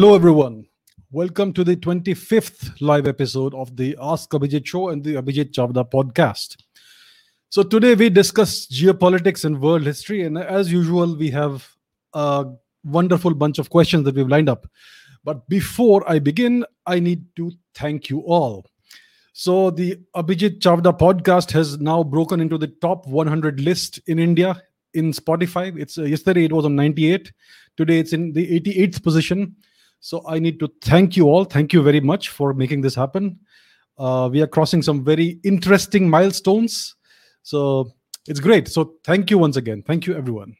Hello, everyone. Welcome to the 25th live episode of the Ask Abhijit show and the Abhijit Chavda podcast. So, today we discuss geopolitics and world history. And as usual, we have a wonderful bunch of questions that we've lined up. But before I begin, I need to thank you all. So, the Abhijit Chavda podcast has now broken into the top 100 list in India in Spotify. It's uh, yesterday it was on 98. Today it's in the 88th position so I need to thank you all. Thank you very much for making this happen. Uh, we are crossing some very interesting milestones. So it's great. So thank you once again. Thank you, everyone.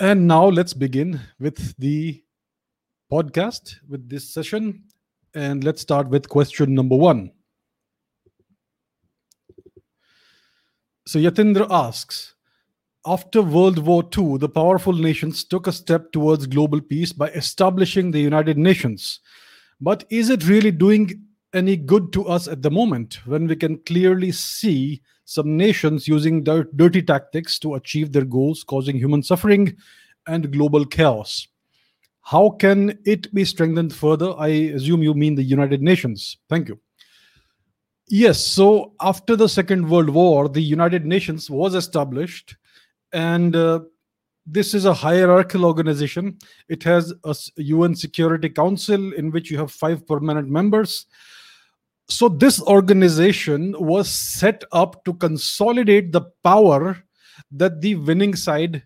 And now let's begin with the podcast, with this session. And let's start with question number one. So Yatindra asks after World War II, the powerful nations took a step towards global peace by establishing the United Nations. But is it really doing any good to us at the moment when we can clearly see some nations using their dirty tactics to achieve their goals, causing human suffering and global chaos? How can it be strengthened further? I assume you mean the United Nations. Thank you. Yes, so after the Second World War, the United Nations was established and uh, this is a hierarchical organization. It has a UN Security Council in which you have five permanent members. So, this organization was set up to consolidate the power that the winning side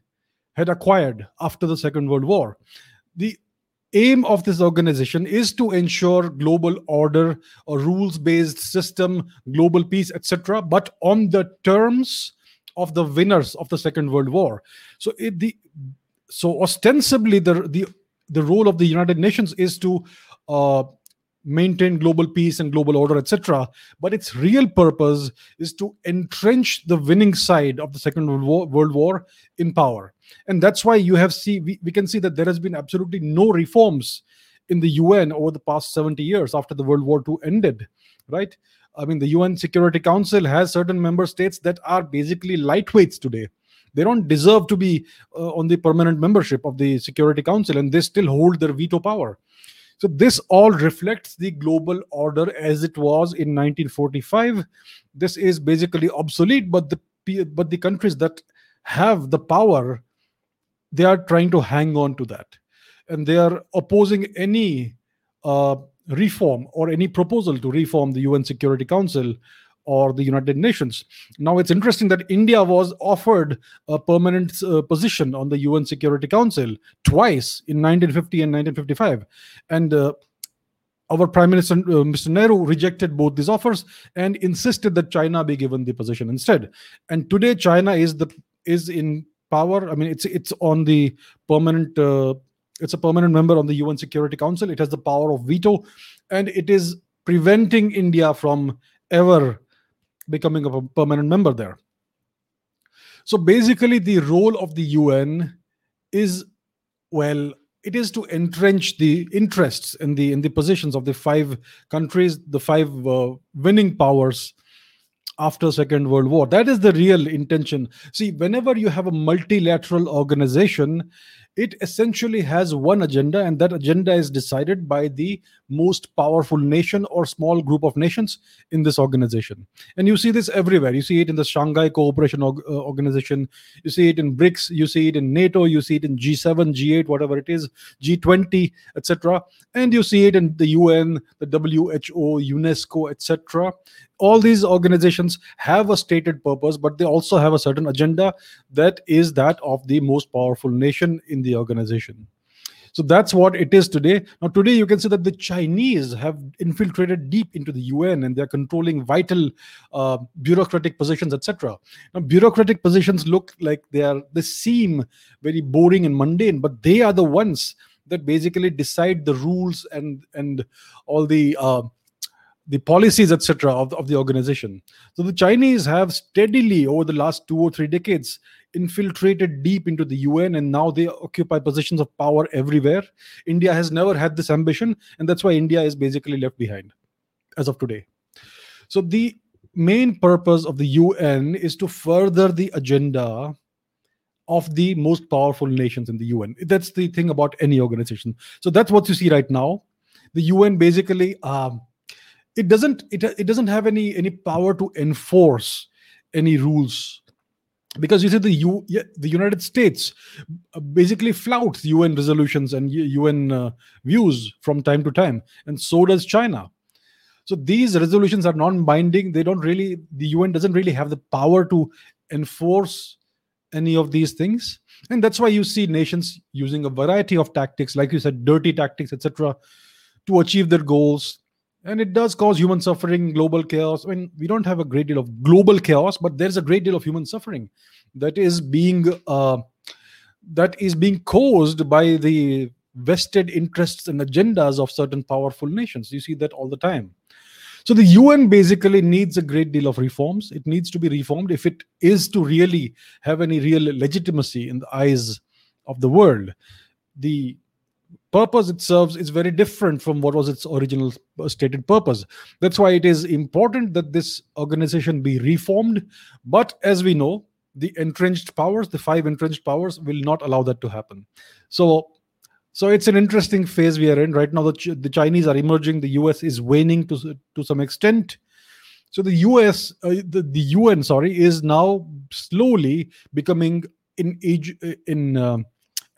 had acquired after the Second World War. The aim of this organization is to ensure global order, a rules based system, global peace, etc., but on the terms of the winners of the Second World War. So it, the so ostensibly the the the role of the United Nations is to uh, maintain global peace and global order, etc. But its real purpose is to entrench the winning side of the Second World War, World War in power, and that's why you have see we, we can see that there has been absolutely no reforms in the UN over the past 70 years after the World War II ended, right? I mean, the UN Security Council has certain member states that are basically lightweights today. They don't deserve to be uh, on the permanent membership of the Security Council, and they still hold their veto power. So this all reflects the global order as it was in 1945. This is basically obsolete, but the but the countries that have the power, they are trying to hang on to that, and they are opposing any uh, reform or any proposal to reform the UN Security Council or the United Nations. Now, it's interesting that India was offered a permanent uh, position on the UN Security Council twice in 1950 and 1955. And uh, our Prime Minister, uh, Mr. Nehru, rejected both these offers and insisted that China be given the position instead. And today, China is the is in power. I mean, it's it's on the permanent uh, it's a permanent member on the UN Security Council. It has the power of veto, and it is preventing India from ever becoming a permanent member there. So basically, the role of the UN is well, it is to entrench the interests in the in the positions of the five countries, the five uh, winning powers after second world war that is the real intention see whenever you have a multilateral organization it essentially has one agenda, and that agenda is decided by the most powerful nation or small group of nations in this organization. And you see this everywhere. You see it in the Shanghai Cooperation uh, Organization, you see it in BRICS, you see it in NATO, you see it in G7, G8, whatever it is, G20, etc. And you see it in the UN, the WHO, UNESCO, etc all these organizations have a stated purpose but they also have a certain agenda that is that of the most powerful nation in the organization. So that's what it is today. Now today you can see that the chinese have infiltrated deep into the un and they're controlling vital uh, bureaucratic positions etc now bureaucratic positions look like they are they seem very boring and mundane but they are the ones that basically decide the rules and and all the uh, the policies, etc., of, of the organization. So the Chinese have steadily, over the last two or three decades, infiltrated deep into the UN and now they occupy positions of power everywhere. India has never had this ambition, and that's why India is basically left behind as of today. So the main purpose of the UN is to further the agenda of the most powerful nations in the UN. That's the thing about any organization. So that's what you see right now. The UN basically um, it doesn't it, it doesn't have any any power to enforce any rules because you see the U, the United States uh, basically flouts UN resolutions and UN uh, views from time to time, and so does China. So these resolutions are non-binding. They don't really the UN doesn't really have the power to enforce any of these things, and that's why you see nations using a variety of tactics, like you said, dirty tactics, etc., to achieve their goals and it does cause human suffering global chaos. I mean we don't have a great deal of global chaos but there's a great deal of human suffering that is being uh, that is being caused by the vested interests and agendas of certain powerful nations. You see that all the time. So the un basically needs a great deal of reforms. It needs to be reformed if it is to really have any real legitimacy in the eyes of the world. The purpose it serves is very different from what was its original uh, stated purpose. That's why it is important that this organization be reformed. But as we know, the entrenched powers, the five entrenched powers, will not allow that to happen. So, so it's an interesting phase we are in right now. The, Ch- the Chinese are emerging. The US is waning to to some extent. So the US, uh, the, the UN, sorry, is now slowly becoming in age in uh,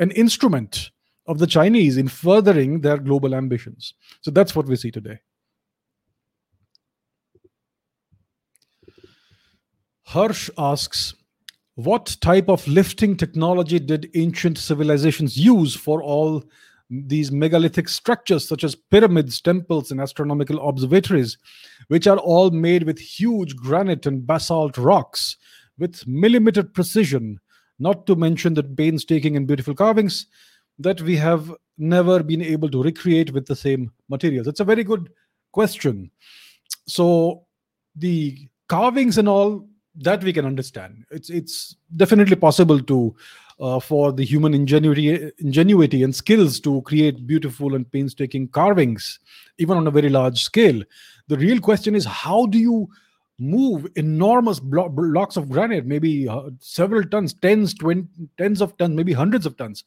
an instrument of the Chinese in furthering their global ambitions. So that's what we see today. Harsh asks, what type of lifting technology did ancient civilizations use for all these megalithic structures, such as pyramids, temples, and astronomical observatories, which are all made with huge granite and basalt rocks with millimeter precision, not to mention the painstaking and beautiful carvings that we have never been able to recreate with the same materials? It's a very good question. So the carvings and all that we can understand. It's it's definitely possible to uh, for the human ingenuity ingenuity and skills to create beautiful and painstaking carvings, even on a very large scale. The real question is how do you move enormous blo- blocks of granite, maybe uh, several tons, tens, twenty, tens of tons, maybe hundreds of tons.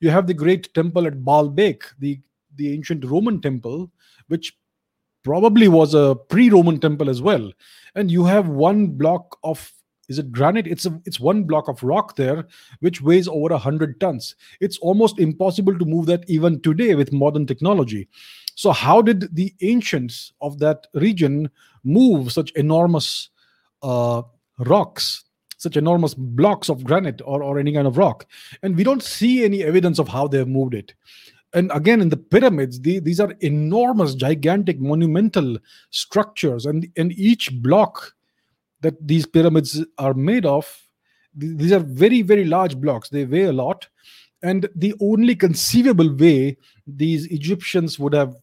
You have the great temple at Baalbek, the the ancient Roman temple, which probably was a pre-Roman temple as well. And you have one block of is it granite? It's a it's one block of rock there, which weighs over a hundred tons. It's almost impossible to move that even today with modern technology. So, how did the ancients of that region move such enormous uh, rocks, such enormous blocks of granite or, or any kind of rock? And we don't see any evidence of how they moved it. And again, in the pyramids, the, these are enormous, gigantic, monumental structures, and, and each block that these pyramids are made of, these are very, very large blocks. They weigh a lot. And the only conceivable way these Egyptians would have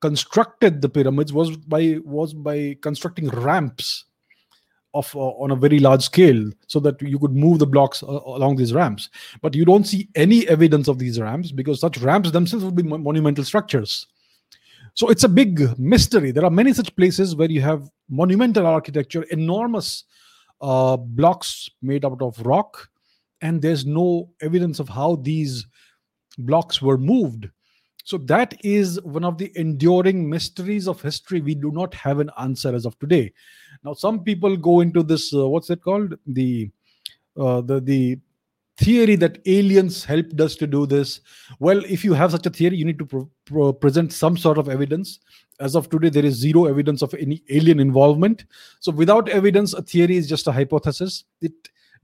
constructed the pyramids was by was by constructing ramps of uh, on a very large scale so that you could move the blocks uh, along these ramps. But you don't see any evidence of these ramps because such ramps themselves would be monumental structures. So it's a big mystery. There are many such places where you have monumental architecture enormous uh, blocks made out of rock and there's no evidence of how these blocks were moved so that is one of the enduring mysteries of history. We do not have an answer as of today. Now, some people go into this. Uh, what's it called? The uh, the the theory that aliens helped us to do this. Well, if you have such a theory, you need to present some sort of evidence. As of today, there is zero evidence of any alien involvement. So, without evidence, a theory is just a hypothesis. It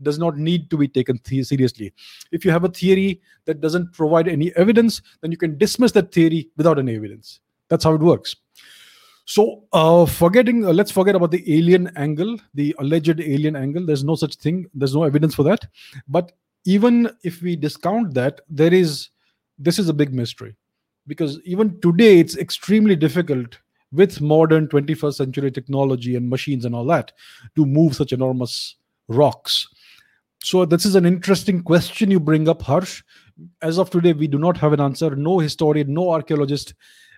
does not need to be taken th- seriously. If you have a theory that doesn't provide any evidence, then you can dismiss that theory without any evidence. That's how it works. So, uh, forgetting, uh, let's forget about the alien angle, the alleged alien angle. There's no such thing. There's no evidence for that. But even if we discount that, there is this is a big mystery because even today it's extremely difficult with modern 21st century technology and machines and all that to move such enormous rocks so this is an interesting question you bring up, Harsh. As of today, we do not have an answer. No historian, no archaeologist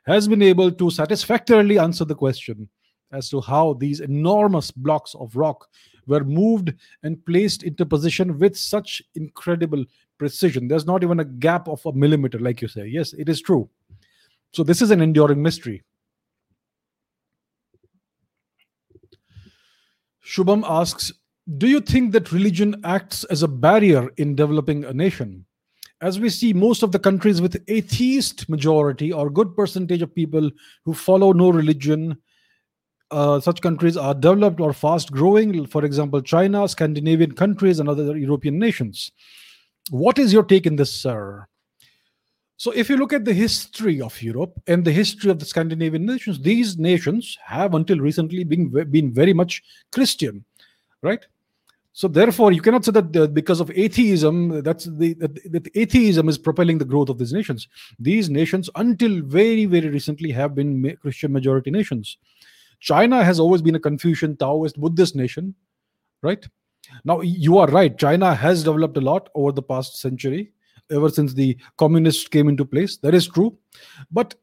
has been able to satisfactorily answer the question as to how these enormous blocks of rock were moved and placed into position with such incredible precision. There's not even a gap of a millimeter, like you say. Yes, it is true. So, this is an enduring mystery. Shubham asks Do you think that religion acts as a barrier in developing a nation? As we see, most of the countries with atheist majority or good percentage of people who follow no religion uh, such countries are developed or fast growing, for example, China, Scandinavian countries, and other European nations. What is your take in this, sir? So, if you look at the history of Europe and the history of the Scandinavian nations, these nations have until recently been, been very much Christian, right? So, therefore, you cannot say that because of atheism, that's the that, atheism is propelling the growth of these nations. These nations, until very, very recently, have been Christian majority nations. China has always been a Confucian, Taoist, Buddhist nation, right? Now, you are right. China has developed a lot over the past century, ever since the communists came into place. That is true. But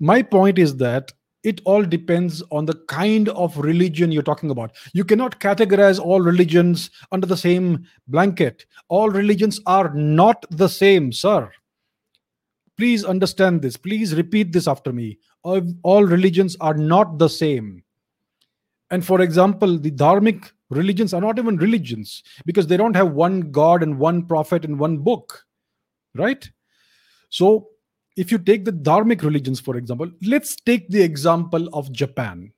my point is that it all depends on the kind of religion you're talking about. You cannot categorize all religions under the same blanket. All religions are not the same, sir. Please understand this. Please repeat this after me all religions are not the same. And for example, the dharmic religions are not even religions because they don't have one God and one prophet and one book, right? So, if you take the dharmic religions, for example, let's take the example of Japan.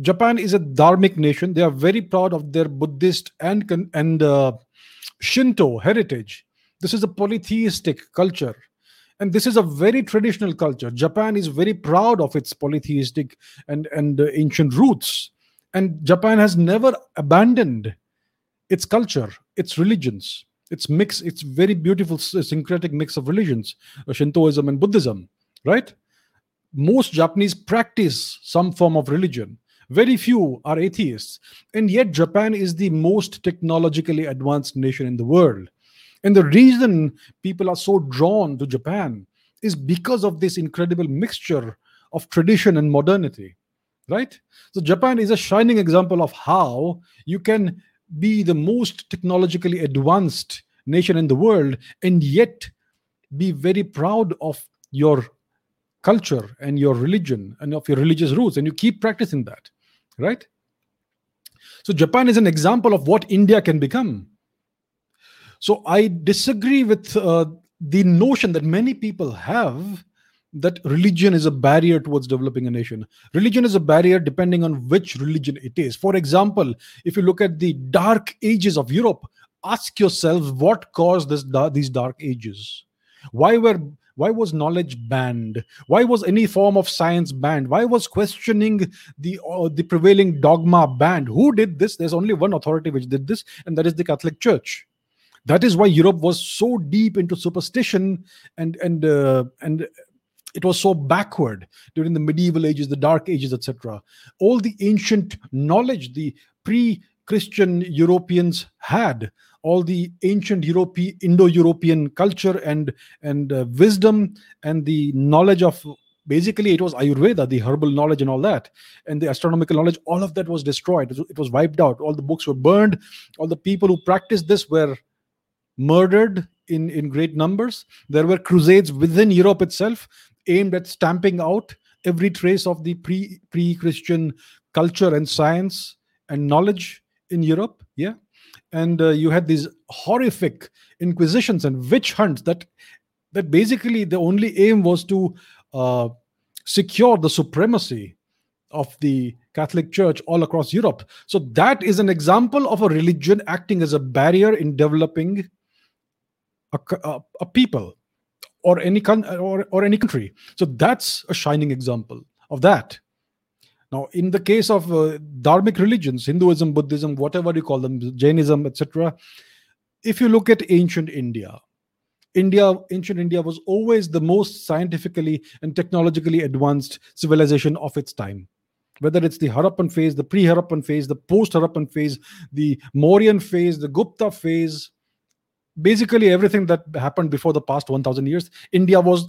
Japan is a dharmic nation. They are very proud of their Buddhist and and uh, Shinto heritage. This is a polytheistic culture and this is a very traditional culture japan is very proud of its polytheistic and and uh, ancient roots and japan has never abandoned its culture its religions its mix its very beautiful syncretic mix of religions uh, shintoism and buddhism right? Most japanese practice some form of religion. Very few are atheists. And yet japan is the most technologically advanced nation in the world. And the reason people are so drawn to Japan is because of this incredible mixture of tradition and modernity, right? So, Japan is a shining example of how you can be the most technologically advanced nation in the world and yet be very proud of your culture and your religion and of your religious roots, and you keep practicing that, right? So, Japan is an example of what India can become so I disagree with uh, the notion that many people have that religion is a barrier towards developing a nation. Religion is a barrier depending on which religion it is. For example, if you look at the dark ages of Europe, ask yourselves what caused this, these dark ages. Why were why was knowledge banned why was any form of science banned why was questioning the uh, the prevailing dogma banned who did this there's only one authority which did this and that is the catholic church that is why Europe was so deep into superstition and and uh, and it was so backward during the medieval ages, the dark ages, etc. All the ancient knowledge the pre-Christian Europeans had, all the ancient European Indo-European culture and and uh, wisdom and the knowledge of basically it was ayurveda the herbal knowledge and all that and the astronomical knowledge all of that was destroyed it was wiped out all the books were burned all the people who practiced this were murdered in, in great numbers. There were crusades within Europe itself aimed at stamping out every trace of the pre pre Christian culture and science and knowledge in Europe. Yeah. And uh, you had these horrific inquisitions and witch hunts that that basically the only aim was to uh, secure the supremacy of the Catholic Church all across Europe. So that is an example of a religion acting as a barrier in developing a, a, a people or any con- or, or any country. So that's a shining example of that. Now in the case of uh, dharmic religions hinduism buddhism whatever you call them jainism etc if you look at ancient india india ancient india was always the most scientifically and technologically advanced civilization of its time. Whether it's the harappan phase the pre-harappan phase the post-harappan phase the mauryan phase the gupta phase basically everything that happened before the past 1000 years india was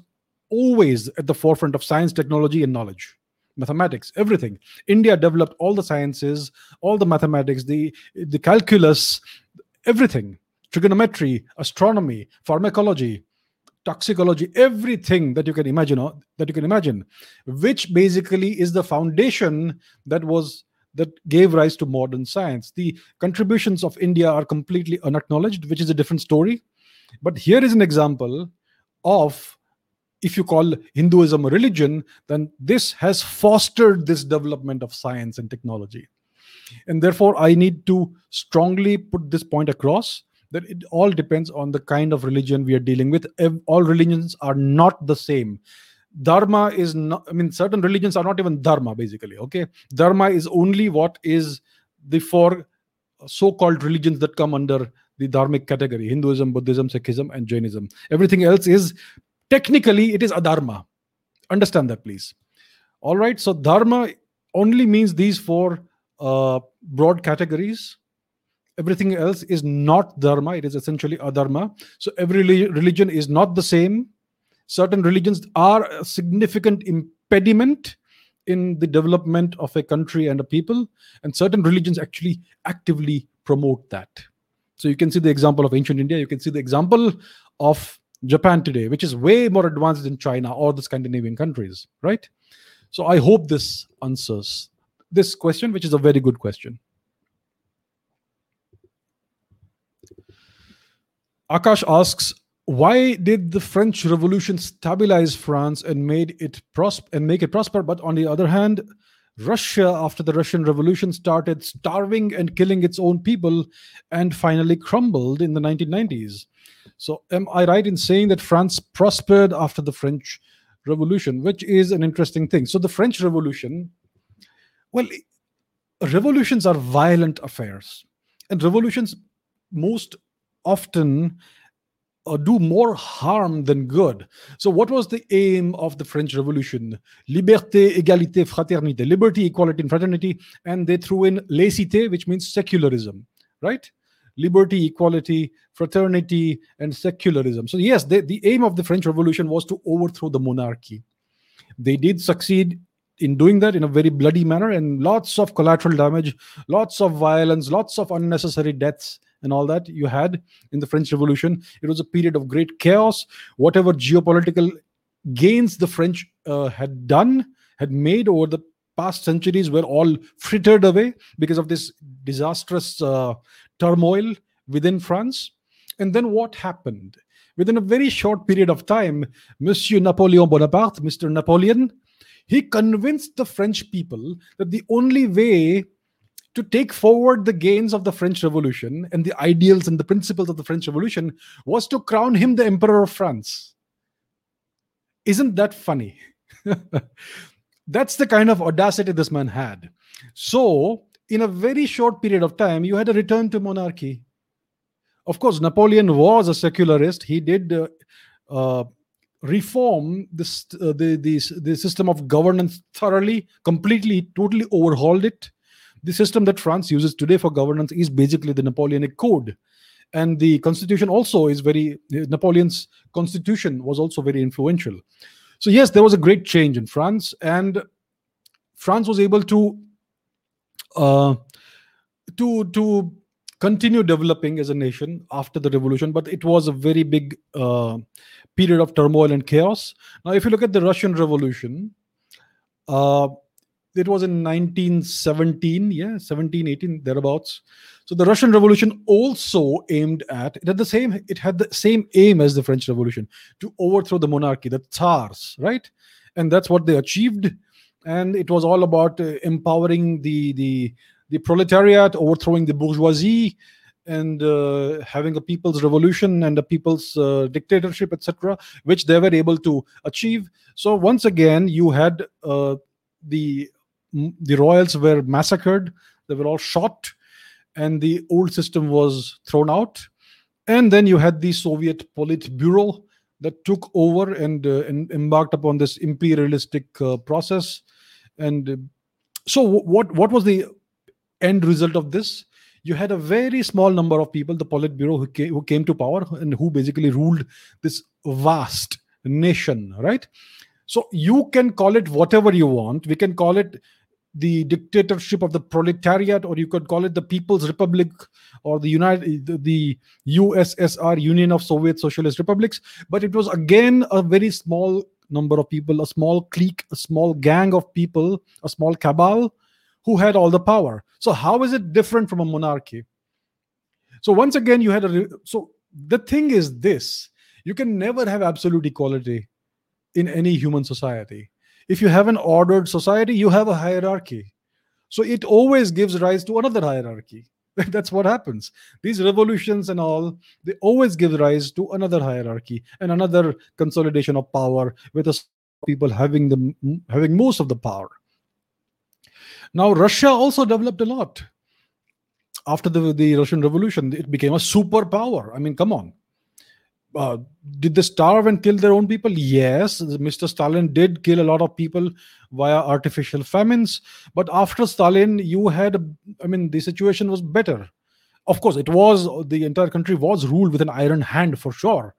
always at the forefront of science technology and knowledge mathematics, everything. India developed all the sciences, all the mathematics, the the calculus, everything, trigonometry, astronomy, pharmacology, toxicology, everything that you can imagine that you can imagine, which basically is the foundation that was that gave rise to modern science. The contributions of India are completely unacknowledged, which is a different story. But here is an example of if you call Hinduism a religion, then this has fostered this development of science and technology. And therefore, I need to strongly put this point across that it all depends on the kind of religion we are dealing with. All religions are not the same. Dharma is not, I mean, certain religions are not even Dharma, basically. Okay. Dharma is only what is the four so called religions that come under the dharmic category Hinduism, Buddhism, Sikhism, and Jainism. Everything else is technically it is adharma. Understand that, please. All right. So, dharma only means these four uh, broad categories everything else is not dharma it is essentially adharma so every religion is not the same certain religions are a significant impediment in the development of a country and a people and certain religions actually actively promote that. So you can see the example of ancient india. You can see the example of japan today which is way more advanced than china or the scandinavian countries right? So i hope this answers this question which is a very good question. Akash asks, why did the French Revolution stabilize France and made it prosper and make it prosper? But on the other hand, Russia, after the Russian Revolution, started starving and killing its own people, and finally crumbled in the 1990s. So, am I right in saying that France prospered after the French Revolution, which is an interesting thing? So, the French Revolution, well, revolutions are violent affairs, and revolutions most often uh, do more harm than good. So, what was the aim of the French Revolution? Liberté, égalité, fraternité. Liberty, equality, and fraternity. And they threw in laicité, which means secularism, right? Liberty, equality, fraternity, and secularism. So, yes, they, the aim of the French Revolution was to overthrow the monarchy. They did succeed in doing that in a very bloody manner and lots of collateral damage, lots of violence, lots of unnecessary deaths and all that you had in the French Revolution. It was a period of great chaos. Whatever geopolitical gains the French uh, had done, had made over the past centuries, were all frittered away because of this disastrous uh, turmoil within France. And then what happened? Within a very short period of time, Monsieur Napoleon Bonaparte, Mr. Napoleon, he convinced the French people that the only way to take forward the gains of the French Revolution and the ideals and the principles of the French Revolution was to crown him the Emperor of France. Isn't that funny? That's the kind of audacity this man had. So, in a very short period of time, you had a return to monarchy. Of course, Napoleon was a secularist. He did uh, uh, reform this, uh, the, the, the system of governance thoroughly, completely, totally overhauled it the system that France uses today for governance is basically the Napoleonic Code. And the constitution also is very, Napoleon's constitution was also very influential. So, yes, there was a great change in France, and France was able to. Uh, to to continue developing as a nation after the revolution but it was a very big uh, period of turmoil and chaos now if you look at the russian revolution uh, it was in 1917 yeah 17 18 thereabouts. So the russian revolution also aimed at it had the same it had the same aim as the french revolution to overthrow the monarchy the tsars right? And that's what they achieved. And it was all about uh, empowering the the the proletariat overthrowing the bourgeoisie and uh, having a people's revolution and a people's uh, dictatorship etc which they were able to achieve. So once again you had uh, the the royals were massacred. They were all shot and the old system was thrown out. And then you had the soviet politburo that took over and, uh, and embarked upon this imperialistic uh, process. And uh, so what what was the end result of this? You had a very small number of people the politburo who came, who came to power and who basically ruled this vast nation right? So you can call it whatever you want. We can call it the dictatorship of the proletariat, or you could call it the People's Republic or the United the USSR Union of Soviet Socialist Republics. But it was again a very small number of people, a small clique, a small gang of people, a small cabal who had all the power. So how is it different from a monarchy? So once again, you had a so the thing is this: you can never have absolute equality in any human society if you have an ordered society, you have a hierarchy. So it always gives rise to another hierarchy. That's what happens. These revolutions and all, they always give rise to another hierarchy and another consolidation of power with the people having the having most of the power. Now, Russia also developed a lot after the, the Russian Revolution. It became a superpower. I mean, come on uh, did they starve and kill their own people? Yes, Mr. Stalin did kill a lot of people via artificial famines. But after Stalin, you had, I mean, the situation was better. Of course, it was, the entire country was ruled with an iron hand for sure.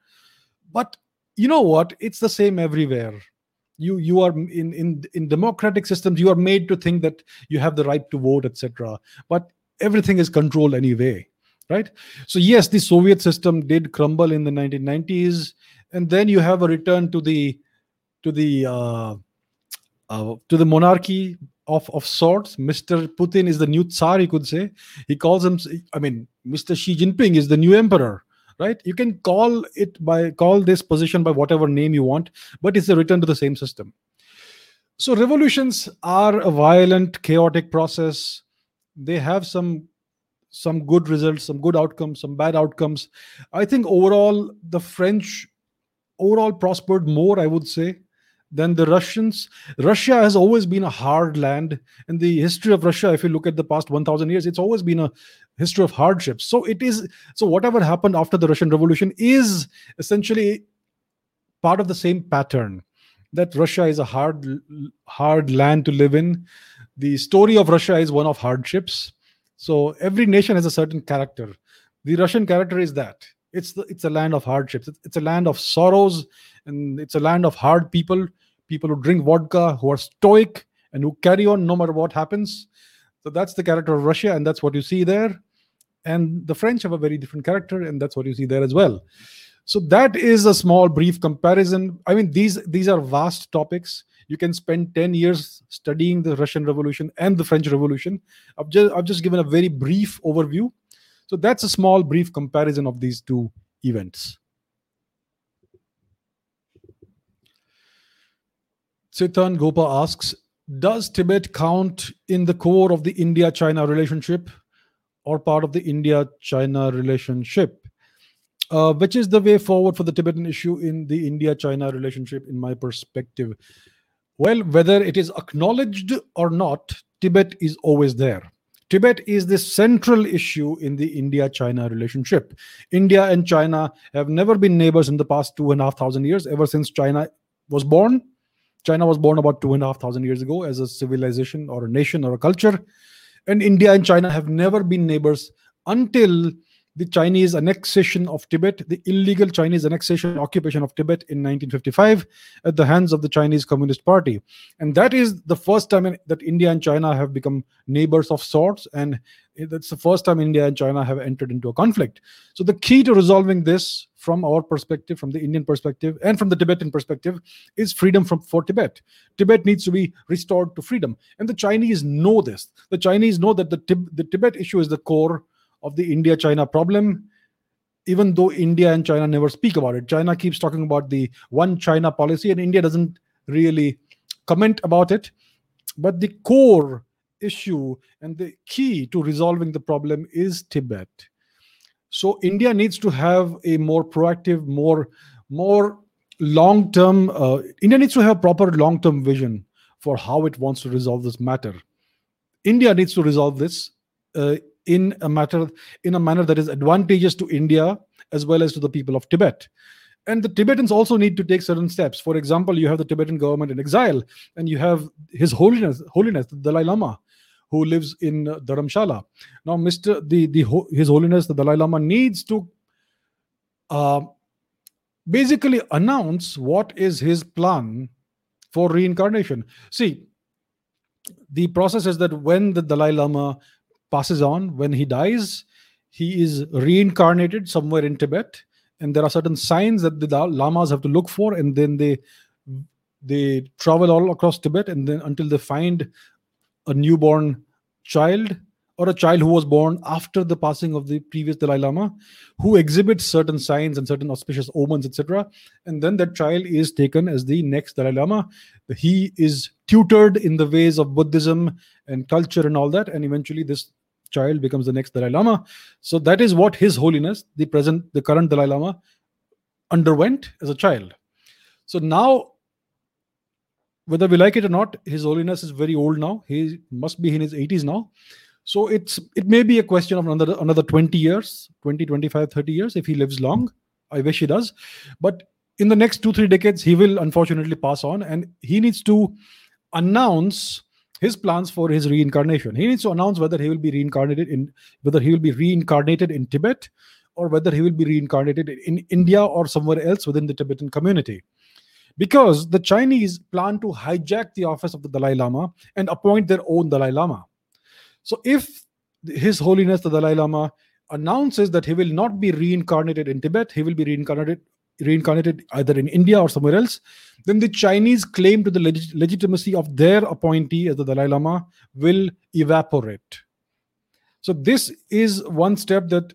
But you know what? It's the same everywhere. You you are in in in democratic systems. You are made to think that you have the right to vote, etc. But everything is controlled anyway right? So yes the soviet system did crumble in the 1990s and then you have a return to the to the uh, uh, to the monarchy of of sorts. Mr putin is the new tsar you could say. He calls him i mean mr xi jinping is the new emperor right? You can call it by call this position by whatever name you want but it's a return to the same system. So revolutions are a violent chaotic process. They have some some good results, some good outcomes, some bad outcomes. I think overall the French overall prospered more, I would say, than the Russians. Russia has always been a hard land. In the history of Russia, if you look at the past 1,000 years, it's always been a history of hardships. So it is. So whatever happened after the Russian Revolution is essentially part of the same pattern. That Russia is a hard, hard land to live in. The story of Russia is one of hardships so every nation has a certain character. The Russian character is that it's the, it's a land of hardships. It's, it's a land of sorrows, and it's a land of hard people. People who drink vodka, who are stoic, and who carry on no matter what happens. So that's the character of Russia, and that's what you see there. And the French have a very different character, and that's what you see there as well. So that is a small, brief comparison. I mean, these these are vast topics you can spend 10 years studying the Russian Revolution and the French Revolution. I've just, I've just given a very brief overview. So that's a small, brief comparison of these two events. Sitan Gopa asks Does Tibet count in the core of the India China relationship or part of the India China relationship? Uh, which is the way forward for the Tibetan issue in the India China relationship, in my perspective? Well, whether it is acknowledged or not, Tibet is always there. Tibet is the central issue in the India China relationship. India and China have never been neighbors in the past two and a half thousand years, ever since China was born. China was born about two and a half thousand years ago as a civilization or a nation or a culture. And India and China have never been neighbors until the Chinese annexation of Tibet, the illegal Chinese annexation occupation of Tibet in 1955 at the hands of the Chinese Communist Party. And that is the first time that India and China have become neighbors of sorts. And that's the first time India and China have entered into a conflict. So the key to resolving this from our perspective, from the Indian perspective, and from the Tibetan perspective, is freedom from for Tibet. Tibet needs to be restored to freedom. And the Chinese know this. The Chinese know that the, the Tibet issue is the core of the India China problem, even though India and China never speak about it. China keeps talking about the one China policy, and India doesn't really comment about it. But the core issue and the key to resolving the problem is Tibet. So India needs to have a more proactive, more more long-term. Uh, India needs to have proper long-term vision for how it wants to resolve this matter. India needs to resolve this uh, in a matter in a manner that is advantageous to India as well as to the people of Tibet. And the Tibetans also need to take certain steps. For example, you have the Tibetan government in exile, and you have His Holiness, Holiness the Dalai Lama, who lives in Dharamshala. Now, Mr. the the His Holiness the Dalai Lama needs to uh, basically announce what is his plan for reincarnation. See, the process is that when the Dalai Lama passes on, when he dies, he is reincarnated somewhere in Tibet, and there are certain signs that the lamas have to look for, and then they they travel all across Tibet, and then until they find a newborn child or a child who was born after the passing of the previous Dalai Lama, who exhibits certain signs and certain auspicious omens, etc. And then that child is taken as the next Dalai Lama. He is tutored in the ways of Buddhism and culture and all that, and eventually this child becomes the next Dalai Lama. So that is what His Holiness, the present, the current Dalai Lama, underwent as a child. So now whether we like it or not, His Holiness is very old now. He must be in his 80s now. So it's it may be a question of another another 20 years, 20, 25, 30 years if he lives long. I wish he does. But in the next two, three decades, he will unfortunately pass on and he needs to announce his plans for his reincarnation. He needs to announce whether he will be reincarnated in whether he will be reincarnated in Tibet or whether he will be reincarnated in India or somewhere else within the Tibetan community. Because the Chinese plan to hijack the office of the Dalai Lama and appoint their own Dalai Lama. So if His Holiness the Dalai Lama announces that he will not be reincarnated in Tibet, he will be reincarnated reincarnated either in India or somewhere else, then the Chinese claim to the leg- legitimacy of their appointee as the Dalai Lama will evaporate. So this is one step that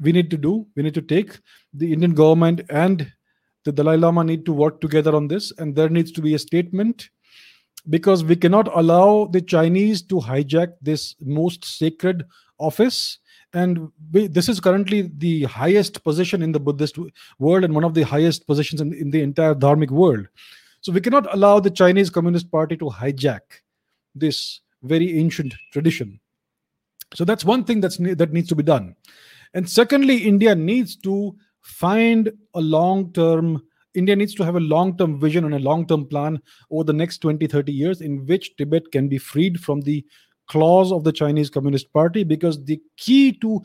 we need to do. We need to take. The Indian government and the Dalai Lama need to work together on this, and there needs to be a statement because we cannot allow the Chinese to hijack this most sacred office. And we, this is currently the highest position in the Buddhist world and one of the highest positions in, in the entire Dharmic world. So we cannot allow the Chinese Communist Party to hijack this very ancient tradition. So that's one thing that's that needs to be done. And secondly, India needs to find a long-term India needs to have a long term vision and a long term plan over the next 20, 30 years in which Tibet can be freed from the claws of the Chinese Communist Party because the key to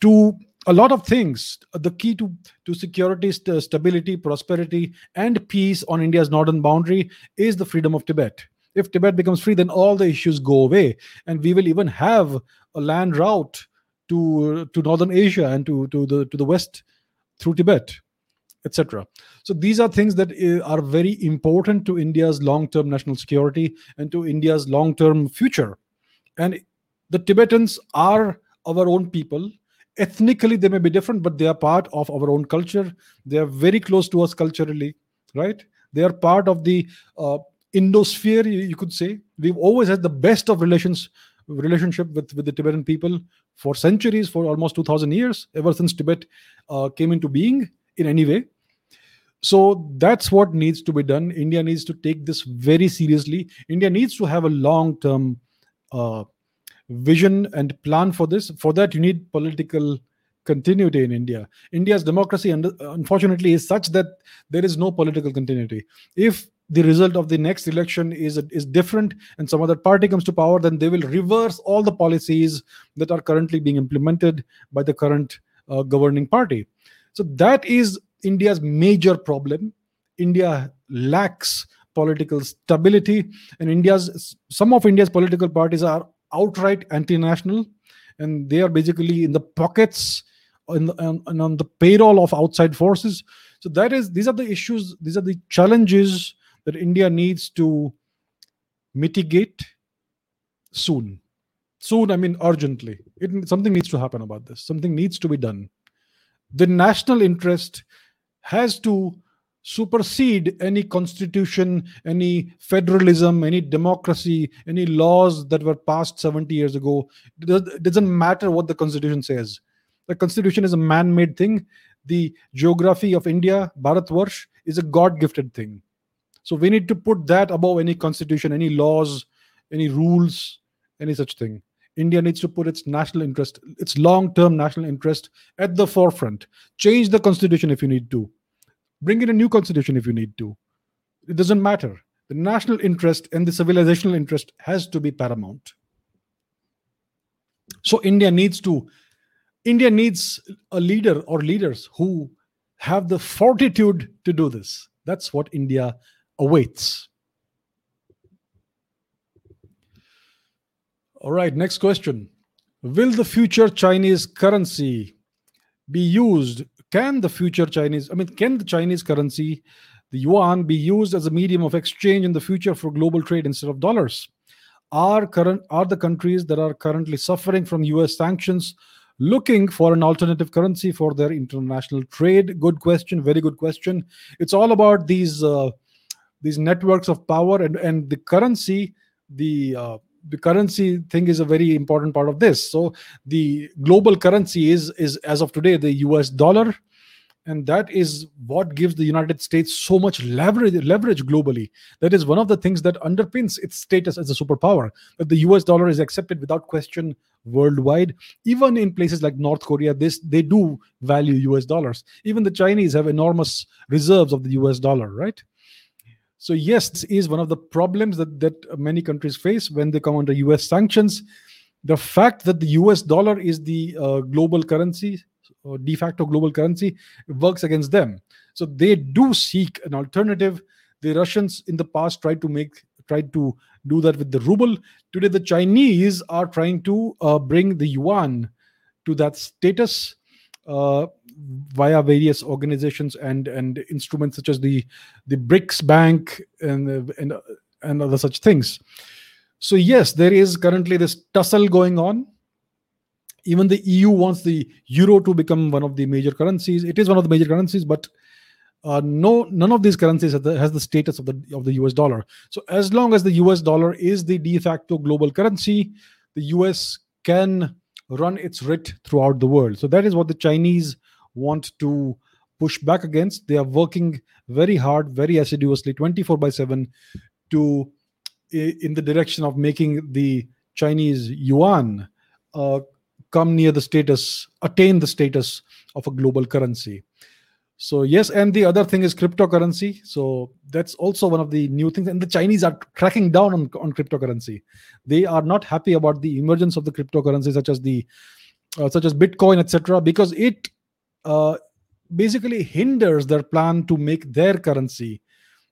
to a lot of things the key to to security st- stability prosperity and peace on india's northern boundary is the freedom of tibet if tibet becomes free then all the issues go away and we will even have a land route to to northern asia and to to the to the west through tibet etc. So these are things that eh, are very important to India's long-term national security and to India's long-term future. And the Tibetans are our own people. Ethnically, they may be different, but they are part of our own culture. They are very close to us culturally, right? They are part of the uh, Indosphere, you could say. We've always had the best of relations relationship with, with the Tibetan people for centuries, for almost 2,000 years, ever since Tibet uh, came into being in any way. So that's what needs to be done. India needs to take this very seriously. India needs to have a long term uh, vision and plan for this. For that, you need political continuity in India. India's democracy, unfortunately, is such that there is no political continuity. If the result of the next election is is different and some other party comes to power, then they will reverse all the policies that are currently being implemented by the current uh, governing party. So that is India's major problem. India lacks political stability, and India's some of India's political parties are outright anti-national, and they are basically in the pockets and on, on the payroll of outside forces. So that is these are the issues, these are the challenges that India needs to mitigate soon. Soon, I mean urgently. It, something needs to happen about this. Something needs to be done. The national interest has to supersede any constitution, any federalism, any democracy, any laws that were passed 70 years ago. It doesn't matter what the constitution says. The constitution is a man made thing. The geography of India, Bharatvarsh, is a God gifted thing. So we need to put that above any constitution, any laws, any rules, any such thing. India needs to put its national interest, its long term national interest at the forefront. Change the constitution if you need to. Bring in a new constitution if you need to. It doesn't matter. The national interest and the civilizational interest has to be paramount. So India needs to, India needs a leader or leaders who have the fortitude to do this. That's what India awaits. All right, next question. Will the future Chinese currency be used can the future Chinese, I mean, can the Chinese currency, the yuan, be used as a medium of exchange in the future for global trade instead of dollars? Are current are the countries that are currently suffering from US sanctions looking for an alternative currency for their international trade? Good question, very good question. It's all about these uh, these networks of power and and the currency, the uh, the currency thing is a very important part of this. So the global currency is is as of today the us dollar. And that is what gives the united states so much leverage leverage globally. That is one of the things that underpins its status as a superpower that the us dollar is accepted without question worldwide. Even in places like north korea this they do value us dollars. Even the chinese have enormous reserves of the us dollar right so yes, this is one of the problems that, that many countries face when they come under US sanctions. The fact that the US dollar is the uh, global currency, or de facto global currency, works against them. So they do seek an alternative. The Russians in the past tried to make tried to do that with the ruble. Today, the Chinese are trying to uh, bring the yuan to that status. Uh, via various organizations and and instruments such as the the BRICS Bank and and and other such things. So yes, there is currently this tussle going on. Even the EU wants the euro to become one of the major currencies. It is one of the major currencies, but uh, no, none of these currencies the, has the status of the of the US dollar. So as long as the US dollar is the de facto global currency, the US can run its writ throughout the world. So that is what the Chinese want to push back against. They are working very hard, very assiduously, 24 by 7 to in the direction of making the Chinese yuan uh, come near the status, attain the status of a global currency. So yes, and the other thing is cryptocurrency. So that's also one of the new things. And the Chinese are cracking down on, on cryptocurrency. They are not happy about the emergence of the cryptocurrency, such as the uh, such as Bitcoin, etc., because it uh, basically hinders their plan to make their currency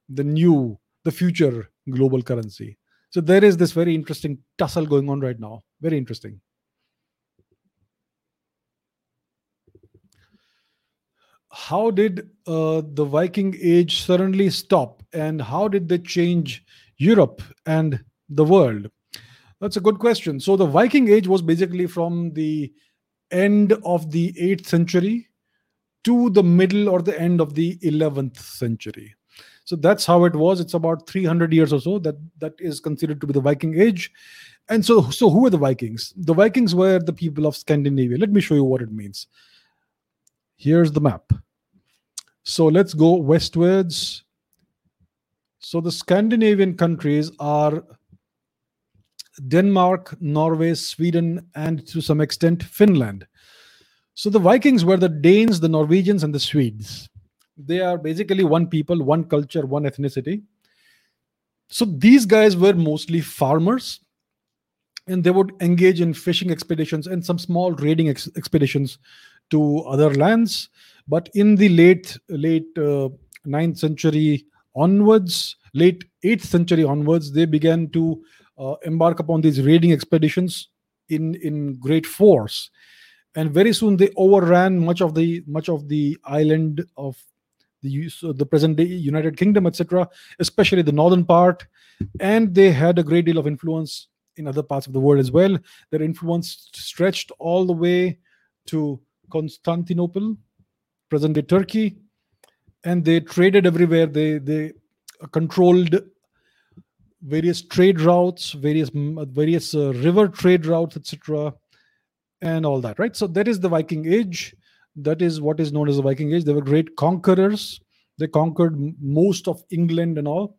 the new, the future global currency. So there is this very interesting tussle going on right now. Very interesting. How did uh, the Viking Age suddenly stop, and how did they change Europe and the world? That's a good question. So the Viking Age was basically from the end of the 8th century to the middle or the end of the 11th century. So that's how it was. It's about 300 years or so that that is considered to be the viking age. And so so who are the vikings? The vikings were the people of scandinavia. Let me show you what it means. Here's the map. So let's go westwards. So the scandinavian countries are denmark norway sweden and to some extent finland so the Vikings were the Danes, the Norwegians, and the Swedes. They are basically one people, one culture, one ethnicity. So these guys were mostly farmers and they would engage in fishing expeditions and some small raiding ex- expeditions to other lands. But in the late late uh, 9th century onwards, late 8th century onwards, they began to uh, embark upon these raiding expeditions in in great force and very soon they overran much of the much of the island of the the present day United Kingdom, etc., especially the northern part, and they had a great deal of influence in other parts of the world as well. Their influence stretched all the way to Constantinople, present day Turkey, and they traded everywhere. They they controlled various trade routes, various various uh, river trade routes, etc and all that, right? So that is the Viking Age. That is what is known as the Viking Age. They were great conquerors. They conquered most of England and all.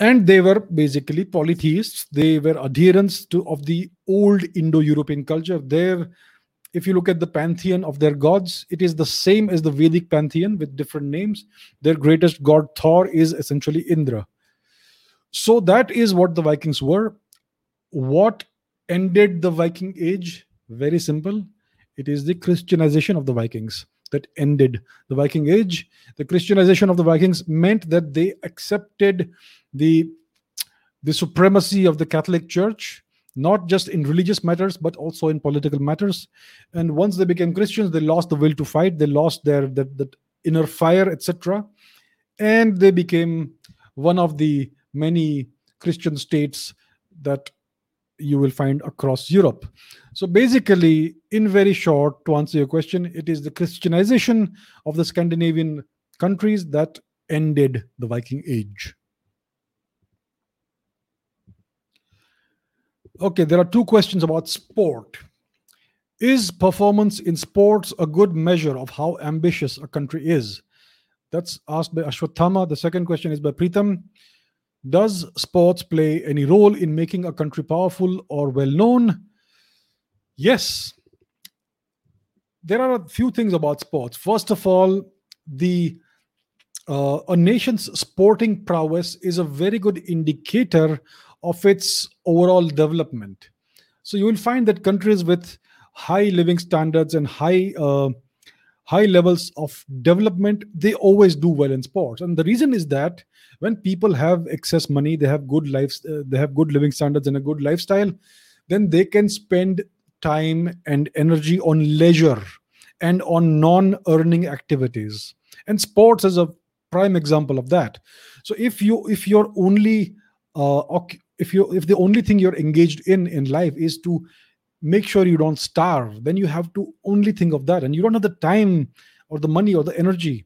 And they were basically polytheists. They were adherents to of the old Indo-European culture. There, if you look at the pantheon of their gods, it is the same as the Vedic pantheon with different names. Their greatest god Thor is essentially Indra. So that is what the Vikings were. What ended the Viking Age? Very simple. It is the Christianization of the Vikings that ended the Viking Age. The Christianization of the Vikings meant that they accepted the, the supremacy of the Catholic Church not just in religious matters but also in political matters and once they became christians they lost the will to fight they lost their that, that inner fire etc and they became one of the many christian states that you will find across europe so basically in very short to answer your question it is the christianization of the scandinavian countries that ended the viking age Okay, there are two questions about sport. Is performance in sports a good measure of how ambitious a country is? That's asked by Ashwathama. The second question is by Pritam. Does sports play any role in making a country powerful or well known? Yes. There are a few things about sports. First of all, the uh, a nation's sporting prowess is a very good indicator of its overall development. So you will find that countries with high living standards and high uh, high levels of development they always do well in sports. And the reason is that when people have excess money they have good lives uh, they have good living standards and a good lifestyle then they can spend time and energy on leisure and on non earning activities. And sports is a prime example of that. So if you if you're only uh, if you if the only thing you're engaged in in life is to make sure you don't starve. Then you have to only think of that. And you don't have the time or the money or the energy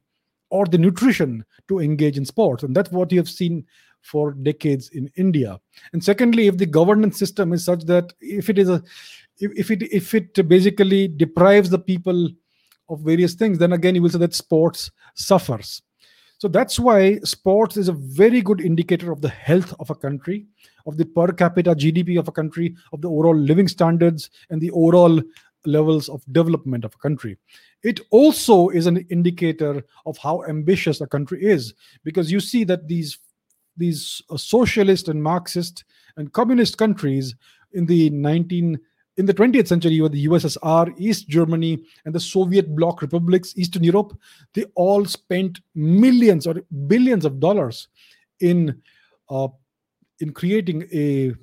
or the nutrition to engage in sports. And that's what you have seen for decades in india. And secondly if the governance system is such that if it is a if, if it if it basically deprives the people of various things then again you will say that sports suffers. So that's why sports is a very good indicator of the health of a country, of the per capita GDP of a country, of the overall living standards, and the overall levels of development of a country. It also is an indicator of how ambitious a country is, because you see that these these uh, socialist and Marxist and communist countries in the 19 in the 20th century, you the USSR, East Germany, and the Soviet bloc republics, Eastern Europe. They all spent millions or billions of dollars in uh, in creating a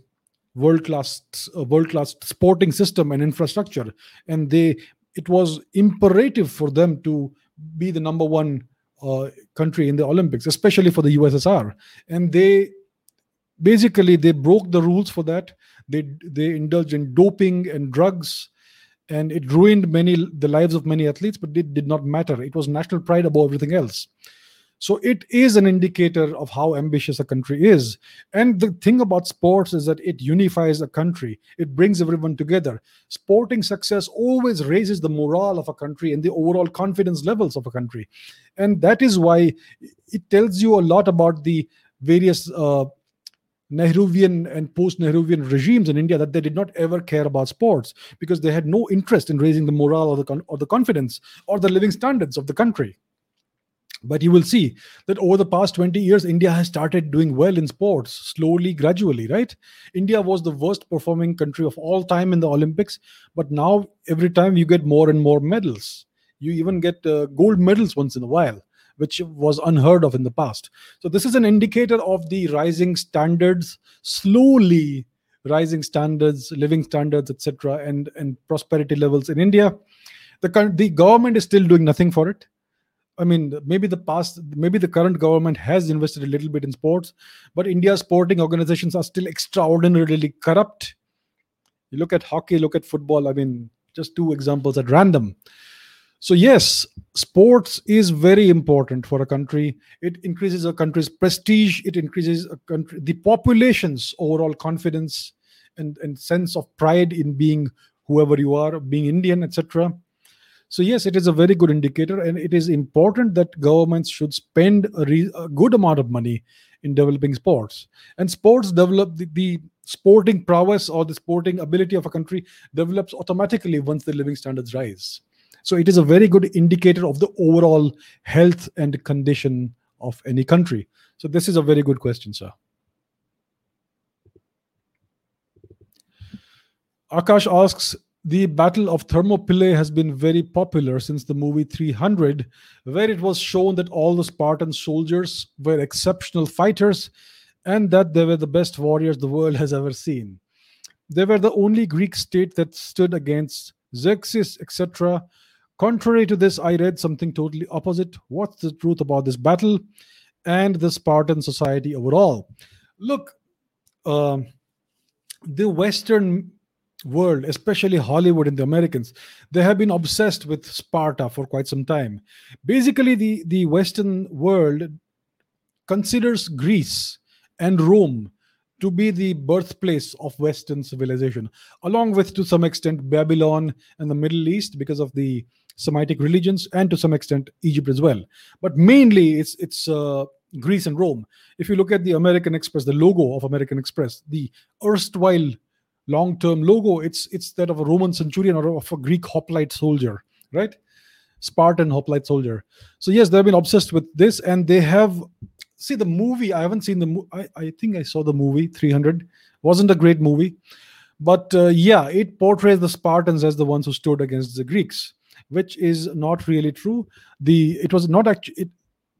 world class world class sporting system and infrastructure, and they it was imperative for them to be the number one uh, country in the Olympics, especially for the USSR, and they basically they broke the rules for that. They they indulged in doping and drugs and it ruined many the lives of many athletes but it did not matter. It was national pride above everything else so it is an indicator of how ambitious a country is. And the thing about sports is that it unifies a country. It brings everyone together. Sporting success always raises the morale of a country and the overall confidence levels of a country. And that is why it tells you a lot about the various uh, Nehruvian and post Nehruvian regimes in India that they did not ever care about sports because they had no interest in raising the morale or the, con- or the confidence or the living standards of the country. But you will see that over the past 20 years, India has started doing well in sports, slowly, gradually, right? India was the worst performing country of all time in the Olympics, but now every time you get more and more medals. You even get uh, gold medals once in a while which was unheard of in the past. So, this is an indicator of the rising standards, slowly rising standards, living standards, etc., and, and prosperity levels in India. The, the government is still doing nothing for it. I mean, maybe the past, maybe the current government has invested a little bit in sports, but India's sporting organizations are still extraordinarily corrupt. You look at hockey, look at football. I mean, just two examples at random. So, yes, sports is very important for a country. It increases a country's prestige, it increases a country, the population's overall confidence and, and sense of pride in being whoever you are, being Indian, etc. So, yes, it is a very good indicator, and it is important that governments should spend a, re- a good amount of money in developing sports. And sports develop the, the sporting prowess or the sporting ability of a country develops automatically once the living standards rise. So it is a very good indicator of the overall health and condition of any country. So this is a very good question, sir. Akash asks, the Battle of Thermopylae has been very popular since the movie 300, where it was shown that all the Spartan soldiers were exceptional fighters and that they were the best warriors the world has ever seen. They were the only Greek state that stood against Xerxes, etc. Contrary to this, I read something totally opposite. What's the truth about this battle and the Spartan society overall? Look, uh, the Western world, especially Hollywood and the Americans, they have been obsessed with Sparta for quite some time. Basically, the, the Western world considers Greece and Rome to be the birthplace of Western civilization, along with, to some extent, Babylon and the Middle East because of the Semitic religions, and to some extent, Egypt as well. But mainly, it's it's uh, Greece and Rome. If you look at the American Express, the logo of American Express, the erstwhile long-term logo, it's it's that of a Roman centurion or of a Greek hoplite soldier, right? Spartan hoplite soldier. So yes, they've been obsessed with this, and they have see the movie. I haven't seen the. I I think I saw the movie 300. wasn't a great movie, but uh, yeah, it portrays the Spartans as the ones who stood against the Greeks, which is not really true. The it was not actually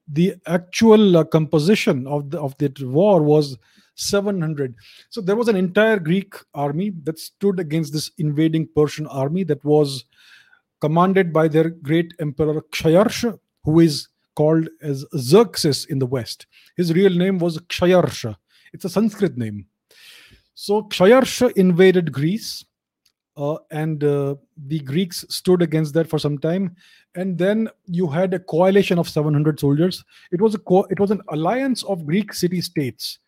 the actual uh, composition of the of that war was 700 so there was an entire greek army that stood against this invading persian army that was commanded by their great emperor kshayarsha who is called as xerxes in the west. His real name was kshayarsha it's a sanskrit name. So kshayarsha invaded greece uh, and uh, the greeks stood against that for some time. And then you had a coalition of 700 soldiers. It was a co- it was an alliance of greek city states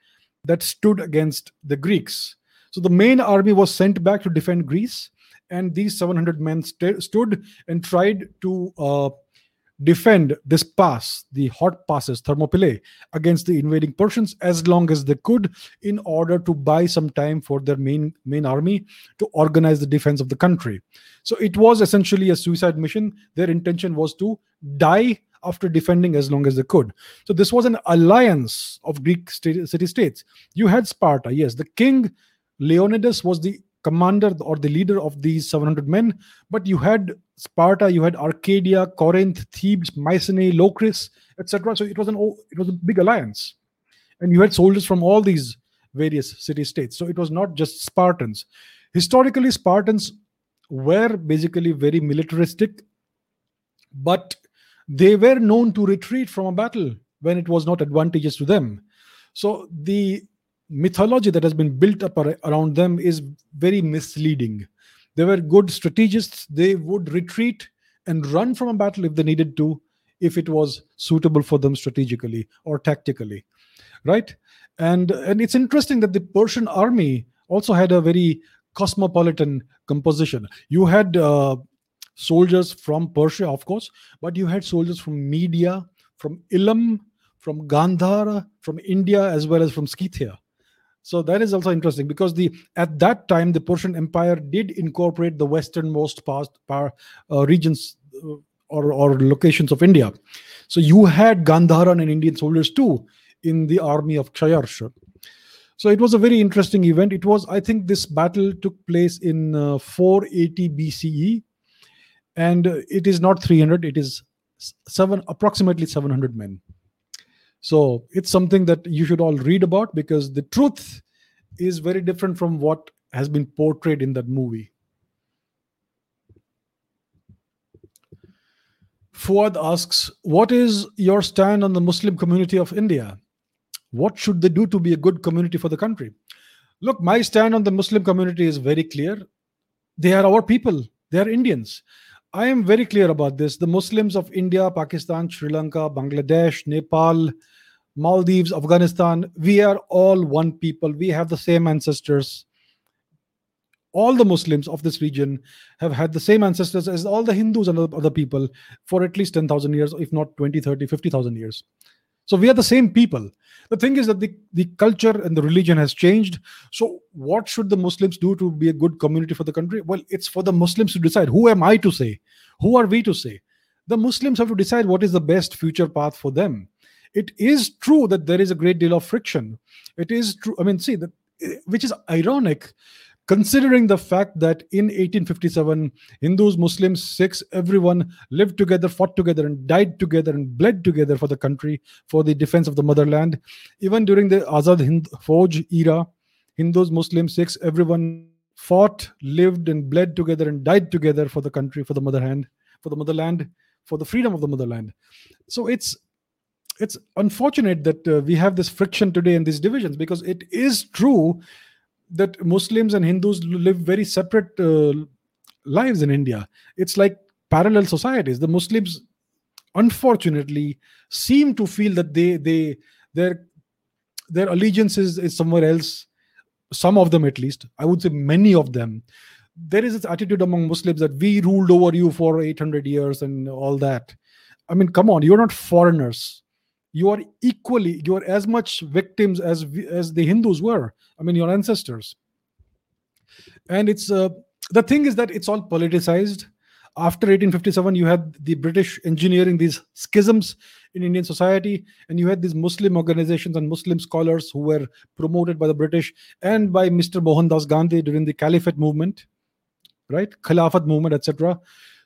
that stood against the greeks so the main army was sent back to defend greece and these 700 men st- stood and tried to uh, defend this pass, the hot passes, Thermopylae, against the invading Persians as long as they could, in order to buy some time for their main main army to organize the defense of the country. So it was essentially a suicide mission. Their intention was to die after defending as long as they could. So this was an alliance of Greek city states. You had Sparta, yes. The king Leonidas was the commander or the leader of these 700 men. But you had Sparta, you had Arcadia, Corinth, Thebes, Mycenae, Locris, etc. So it was an it was a big alliance, and you had soldiers from all these various city states. So it was not just Spartans. Historically, Spartans were basically very militaristic, but they were known to retreat from a battle when it was not advantageous to them. So the mythology that has been built up around them is very misleading. They were good strategists. They would retreat and run from a battle if they needed to, if it was suitable for them strategically or tactically, right? And and it's interesting that the Persian army also had a very cosmopolitan composition. You had uh, soldiers from Persia, of course, but you had soldiers from Media, from Elam, from Gandhara, from India, as well as from Scythia. So that is also interesting because the at that time the Persian Empire did incorporate the westernmost past par, uh, regions uh, or, or locations of India. So you had Gandharan and Indian soldiers too in the army of Kshayarsha. So it was a very interesting event. It was, I think, this battle took place in uh, 480 BCE, and it is not 300. It is seven, approximately 700 men. So it's something that you should all read about because the truth is very different from what has been portrayed in that movie. Fuad asks, What is your stand on the Muslim community of India? What should they do to be a good community for the country? Look, my stand on the Muslim community is very clear. They are our people, they are Indians. I am very clear about this. The Muslims of India, Pakistan, Sri Lanka, Bangladesh, Nepal, Maldives, Afghanistan, we are all one people. We have the same ancestors. All the Muslims of this region have had the same ancestors as all the Hindus and other people for at least 10,000 years, if not 20, 30, 50,000 years. So we are the same people. The thing is that the, the culture and the religion has changed. So, what should the Muslims do to be a good community for the country? Well, it's for the Muslims to decide. Who am I to say? Who are we to say? The Muslims have to decide what is the best future path for them it is true that there is a great deal of friction. It is true. I mean, see, that eh, which is ironic considering the fact that in 1857 hindus muslims sikhs everyone lived together fought together and died together and bled together for the country for the defense of the motherland even during the azad hind fauj era hindus muslims sikhs everyone fought, lived, and bled together and died together for the country, for the motherland, for the motherland, for the freedom of the motherland. So it's it's unfortunate that uh, we have this friction today and these divisions because it is true that Muslims and Hindus live very separate uh, lives in India. It's like parallel societies. The Muslims, unfortunately, seem to feel that they they their their allegiance is, is somewhere else. Some of them, at least, I would say many of them. There is this attitude among Muslims that we ruled over you for 800 years and all that. I mean, come on, you're not foreigners you are equally you are as much victims as as the hindus were i mean your ancestors. And it's uh, the thing is that it's all politicized. After 1857 you had the british engineering these schisms in indian society and you had these muslim organizations and muslim scholars who were promoted by the british and by mr mohandas gandhi during the caliphate movement right? Khilafat movement etc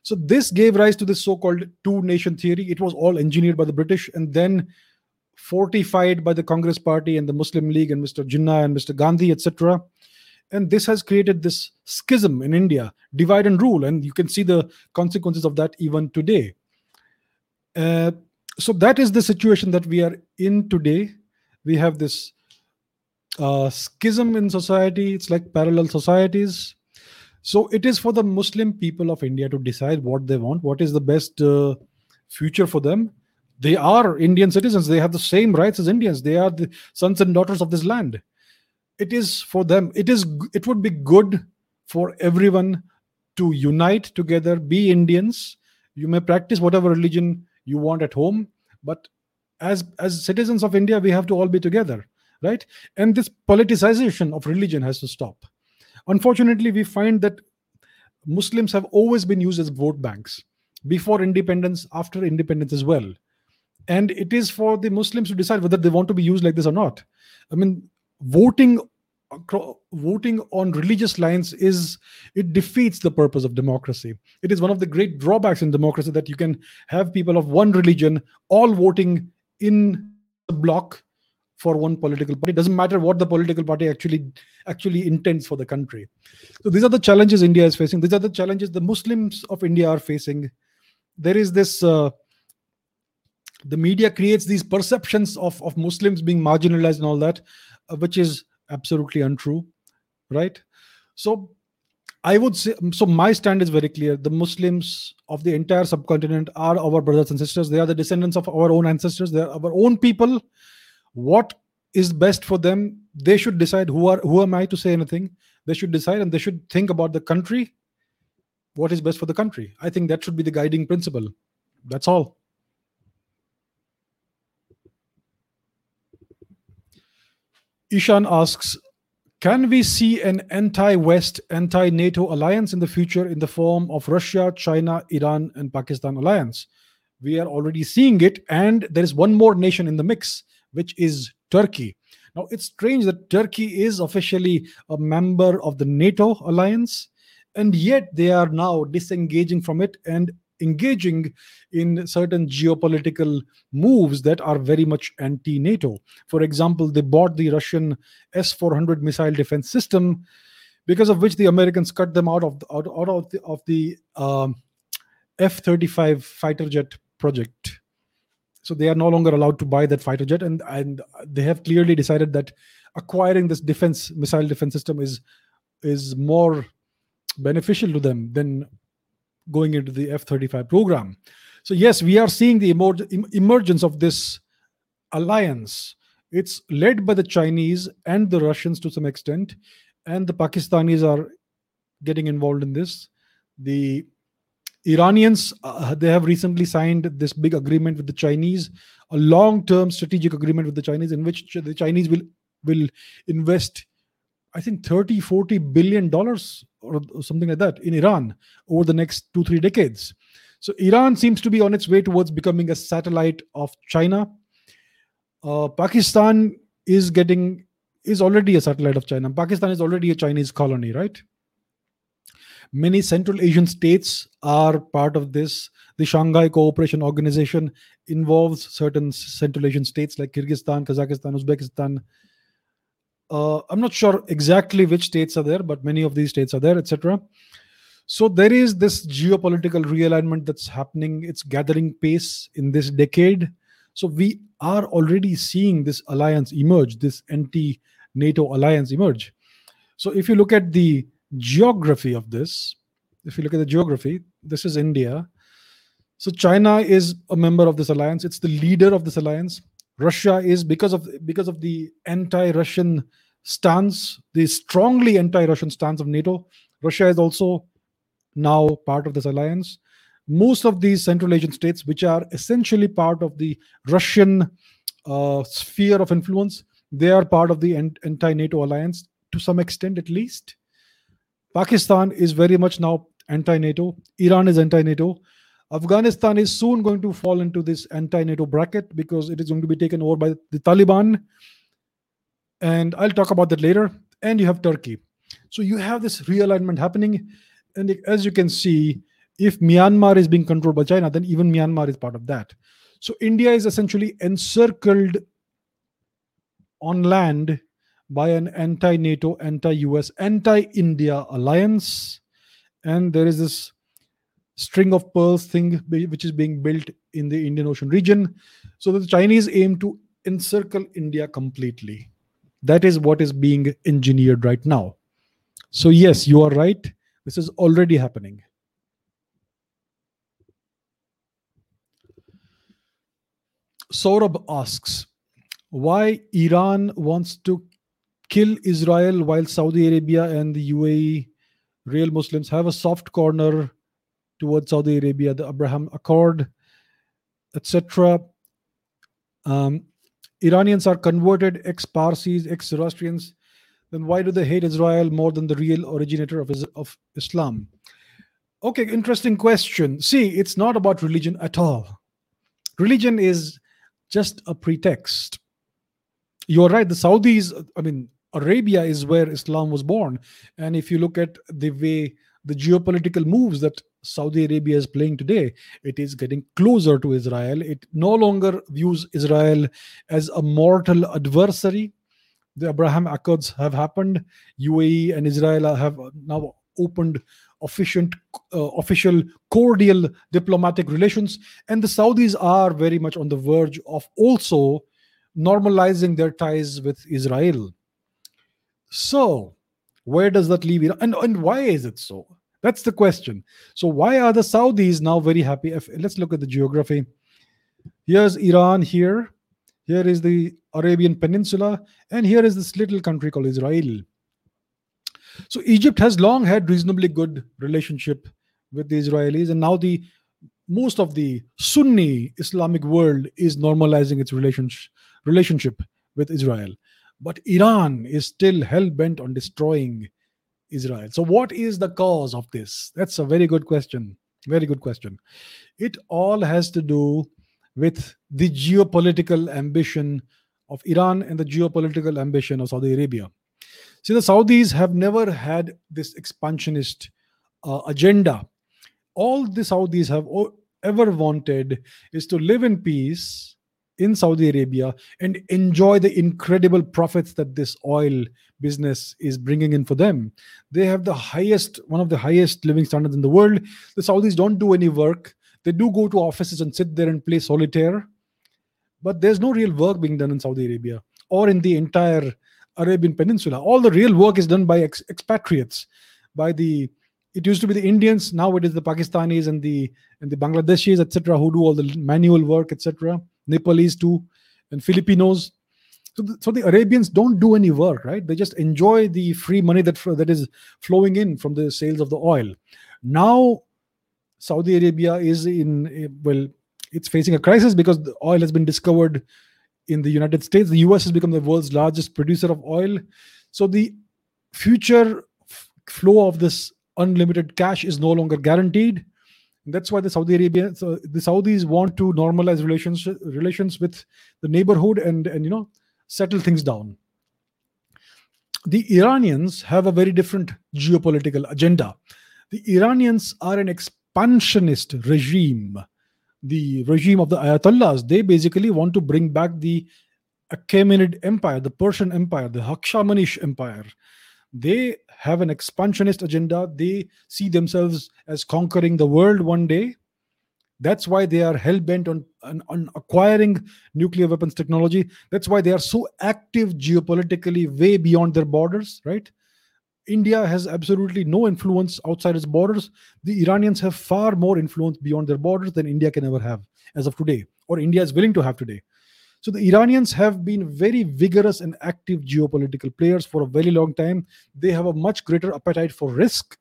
so this gave rise to this so-called two-nation theory. It was all engineered by the British and then fortified by the Congress Party and the Muslim League and Mr. Jinnah and Mr. Gandhi, etc. And this has created this schism in India, divide and rule, and you can see the consequences of that even today. Uh, so that is the situation that we are in today. We have this uh, schism in society. It's like parallel societies so it is for the Muslim people of India to decide what they want, what is the best uh, future for them. They are Indian citizens. They have the same rights as Indians. They are the sons and daughters of this land. It is for them. It is. It would be good for everyone to unite together, be Indians. You may practice whatever religion you want at home, but as as citizens of India, we have to all be together, right? And this politicization of religion has to stop Unfortunately, we find that Muslims have always been used as vote banks before independence, after independence as well. And it is for the Muslims to decide whether they want to be used like this or not. I mean, voting voting on religious lines is it defeats the purpose of democracy it is one of the great drawbacks in democracy that you can have people of one religion all voting in the block for one political party. It doesn't matter what the political party actually actually intends for the country. So these are the challenges India is facing. These are the challenges the Muslims of India are facing. There is this. Uh, the media creates these perceptions of, of Muslims being marginalized and all that, uh, which is absolutely untrue, right? So I would say so. My stand is very clear. The Muslims of the entire subcontinent are our brothers and sisters. They are the descendants of our own ancestors. They are our own people what is best for them they should decide who are who am i to say anything. They should decide and they should think about the country. What is best for the country? I think that should be the guiding principle. That's all. Ishan asks can we see an anti-west anti-nato alliance in the future in the form of russia china iran and pakistan alliance? We are already seeing it and there is one more nation in the mix which is Turkey. Now, it's strange that Turkey is officially a member of the NATO alliance, and yet they are now disengaging from it and engaging in certain geopolitical moves that are very much anti NATO. For example, they bought the Russian S 400 missile defense system, because of which the Americans cut them out of the, out, out of the, of the um, F 35 fighter jet project so they are no longer allowed to buy that fighter jet. And and they have clearly decided that acquiring this defense missile defense system is is more beneficial to them than going into the f-35 program. So yes we are seeing the emergence of this alliance. It's led by the chinese and the russians to some extent and the pakistanis are getting involved in this. The Iranians, uh, they have recently signed this big agreement with the Chinese, a long-term strategic agreement with the Chinese, in which the Chinese will will invest, I think, 30, 40 billion dollars or something like that in Iran over the next two, three decades. So Iran seems to be on its way towards becoming a satellite of China. Uh, Pakistan is getting is already a satellite of China. Pakistan is already a Chinese colony, right? Many Central Asian states are part of this. The Shanghai Cooperation Organization involves certain Central Asian states like Kyrgyzstan, Kazakhstan, Uzbekistan. Uh, I'm not sure exactly which states are there, but many of these states are there, etc. So there is this geopolitical realignment that's happening. It's gathering pace in this decade. So we are already seeing this alliance emerge, this anti-NATO alliance emerge. So if you look at the geography of this, if you look at the geography, this is India. So China is a member of this alliance. It's the leader of this alliance. Russia is because of because of the anti-Russian stance, the strongly anti-Russian stance of NATO. Russia is also now part of this alliance. Most of these Central Asian states, which are essentially part of the Russian uh, sphere of influence, they are part of the anti-NATO alliance to some extent, at least. Pakistan is very much now anti-NATO. Iran is anti-NATO. Afghanistan is soon going to fall into this anti-NATO bracket because it is going to be taken over by the Taliban. And I'll talk about that later. And you have Turkey. So you have this realignment happening. And as you can see, if Myanmar is being controlled by China, then even Myanmar is part of that. So India is essentially encircled on land by an anti NATO, anti US, anti India alliance. And there is this string of pearls thing which is being built in the Indian Ocean region. So the Chinese aim to encircle India completely. That is what is being engineered right now. So, yes, you are right. This is already happening. Saurabh asks, why Iran wants to kill Israel while Saudi Arabia and the UAE real Muslims have a soft corner towards Saudi Arabia, the Abraham Accord, etc. Um, Iranians are converted ex Parsis, ex Zoroastrians. Then why do they hate Israel more than the real originator of, of Islam? Okay, interesting question. See, it's not about religion at all. Religion is just a pretext. You're right. The Saudis, I mean, Arabia is where Islam was born. And if you look at the way the geopolitical moves that Saudi Arabia is playing today, it is getting closer to Israel. It no longer views Israel as a mortal adversary. The Abraham Accords have happened. UAE and Israel have now opened efficient, uh, official, cordial diplomatic relations. And the Saudis are very much on the verge of also normalizing their ties with Israel. So, where does that leave Iran? And, and why is it so? That's the question. So, why are the Saudis now very happy? If, let's look at the geography. Here's Iran here. Here is the Arabian Peninsula. And here is this little country called Israel. So, Egypt has long had reasonably good relationship with the Israelis. And now the most of the Sunni Islamic world is normalizing its relationship relationship with Israel. But Iran is still hell bent on destroying Israel. So, what is the cause of this? That's a very good question. Very good question. It all has to do with the geopolitical ambition of Iran and the geopolitical ambition of Saudi Arabia. See, the Saudis have never had this expansionist uh, agenda. All the Saudis have ever wanted is to live in peace in Saudi Arabia and enjoy the incredible profits that this oil business is bringing in for them. They have the highest, one of the highest living standards in the world. The Saudis don't do any work. They do go to offices and sit there and play solitaire. But there's no real work being done in Saudi Arabia or in the entire Arabian Peninsula. All the real work is done by ex- expatriates, by the it used to be the Indians, now it is the Pakistanis and the and the Bangladeshis, etc., who do all the manual work, etc. Nepalese too, and Filipinos. So the, so the Arabians don't do any work, right? They just enjoy the free money that that is flowing in from the sales of the oil. Now, Saudi Arabia is in eh, well, it's facing a crisis because the oil has been discovered in the United States. The US has become the world's largest producer of oil. So the future flow of this unlimited cash is no longer guaranteed that's why the Saudi Arabia, so the Saudis want to normalize relations relations with the neighborhood and and you know settle things down. The Iranians have a very different geopolitical agenda. The Iranians are an expansionist regime. The regime of the Ayatollahs, they basically want to bring back the Achaemenid Empire, the Persian Empire, the Hakshamanish Empire, they have an expansionist agenda. They see themselves as conquering the world one day. That's why they are hell bent on, on, on, acquiring nuclear weapons technology. That's why they are so active geopolitically, way beyond their borders, right? India has absolutely no influence outside its borders. The Iranians have far more influence beyond their borders than India can ever have as of today, or India is willing to have today. So the Iranians have been very vigorous and active geopolitical players for a very long time. They have a much greater appetite for risk.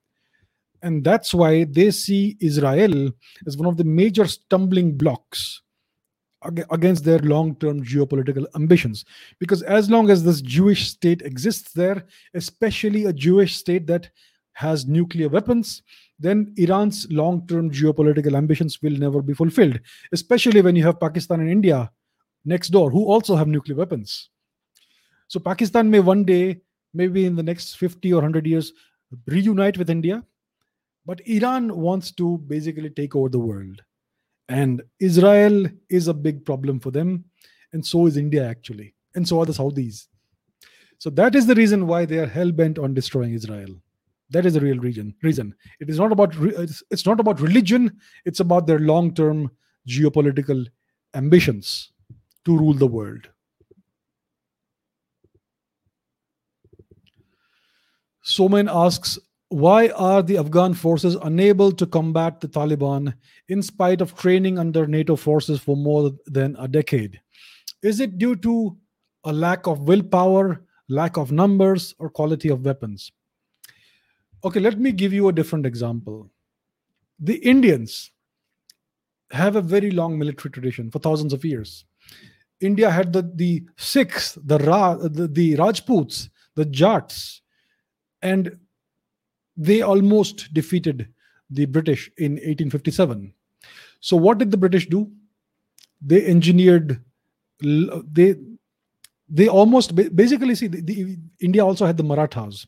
And that's why they see Israel as one of the major stumbling blocks against their long term geopolitical ambitions. Because as long as this Jewish state exists there, especially a Jewish state that has nuclear weapons, then Iran's long term geopolitical ambitions will never be fulfilled, especially when you have Pakistan and India next door who also have nuclear weapons. So Pakistan may one day, maybe in the next 50 or 100 years, reunite with India. But Iran wants to basically take over the world. And Israel is a big problem for them. And so is India, actually. And so are the Saudis. So that is the reason why they are hell bent on destroying Israel. That is the real reason. Reason. It is not about it's, it's not about religion. It's about their long-term geopolitical ambitions to rule the world. Soman asks, why are the Afghan forces unable to combat the Taliban in spite of training under NATO forces for more than a decade? Is it due to a lack of willpower, lack of numbers, or quality of weapons? Okay, let me give you a different example. The Indians have a very long military tradition for thousands of years. India had the, the Sikhs, the, Ra, the, the Rajputs, the Jats, and they almost defeated the British in 1857. So, what did the British do? They engineered, they they almost basically see the, the, India also had the Marathas.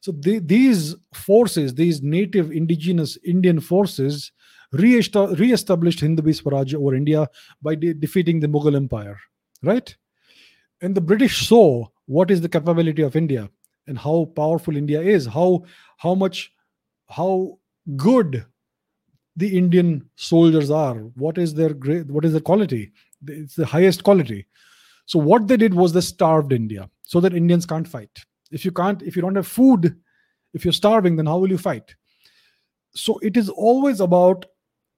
So these forces, these native indigenous Indian forces, re-established Hindu Swaraj over India by de- defeating the Mughal Empire right? And the British saw what is the capability of India and how powerful India is, how how much how good the Indian soldiers are. What is their great? What is the quality? It's the highest quality. So what they did was they starved India so that Indians can't fight. If you can't, if you don't have food, if you're starving, then how will you fight? So it is always about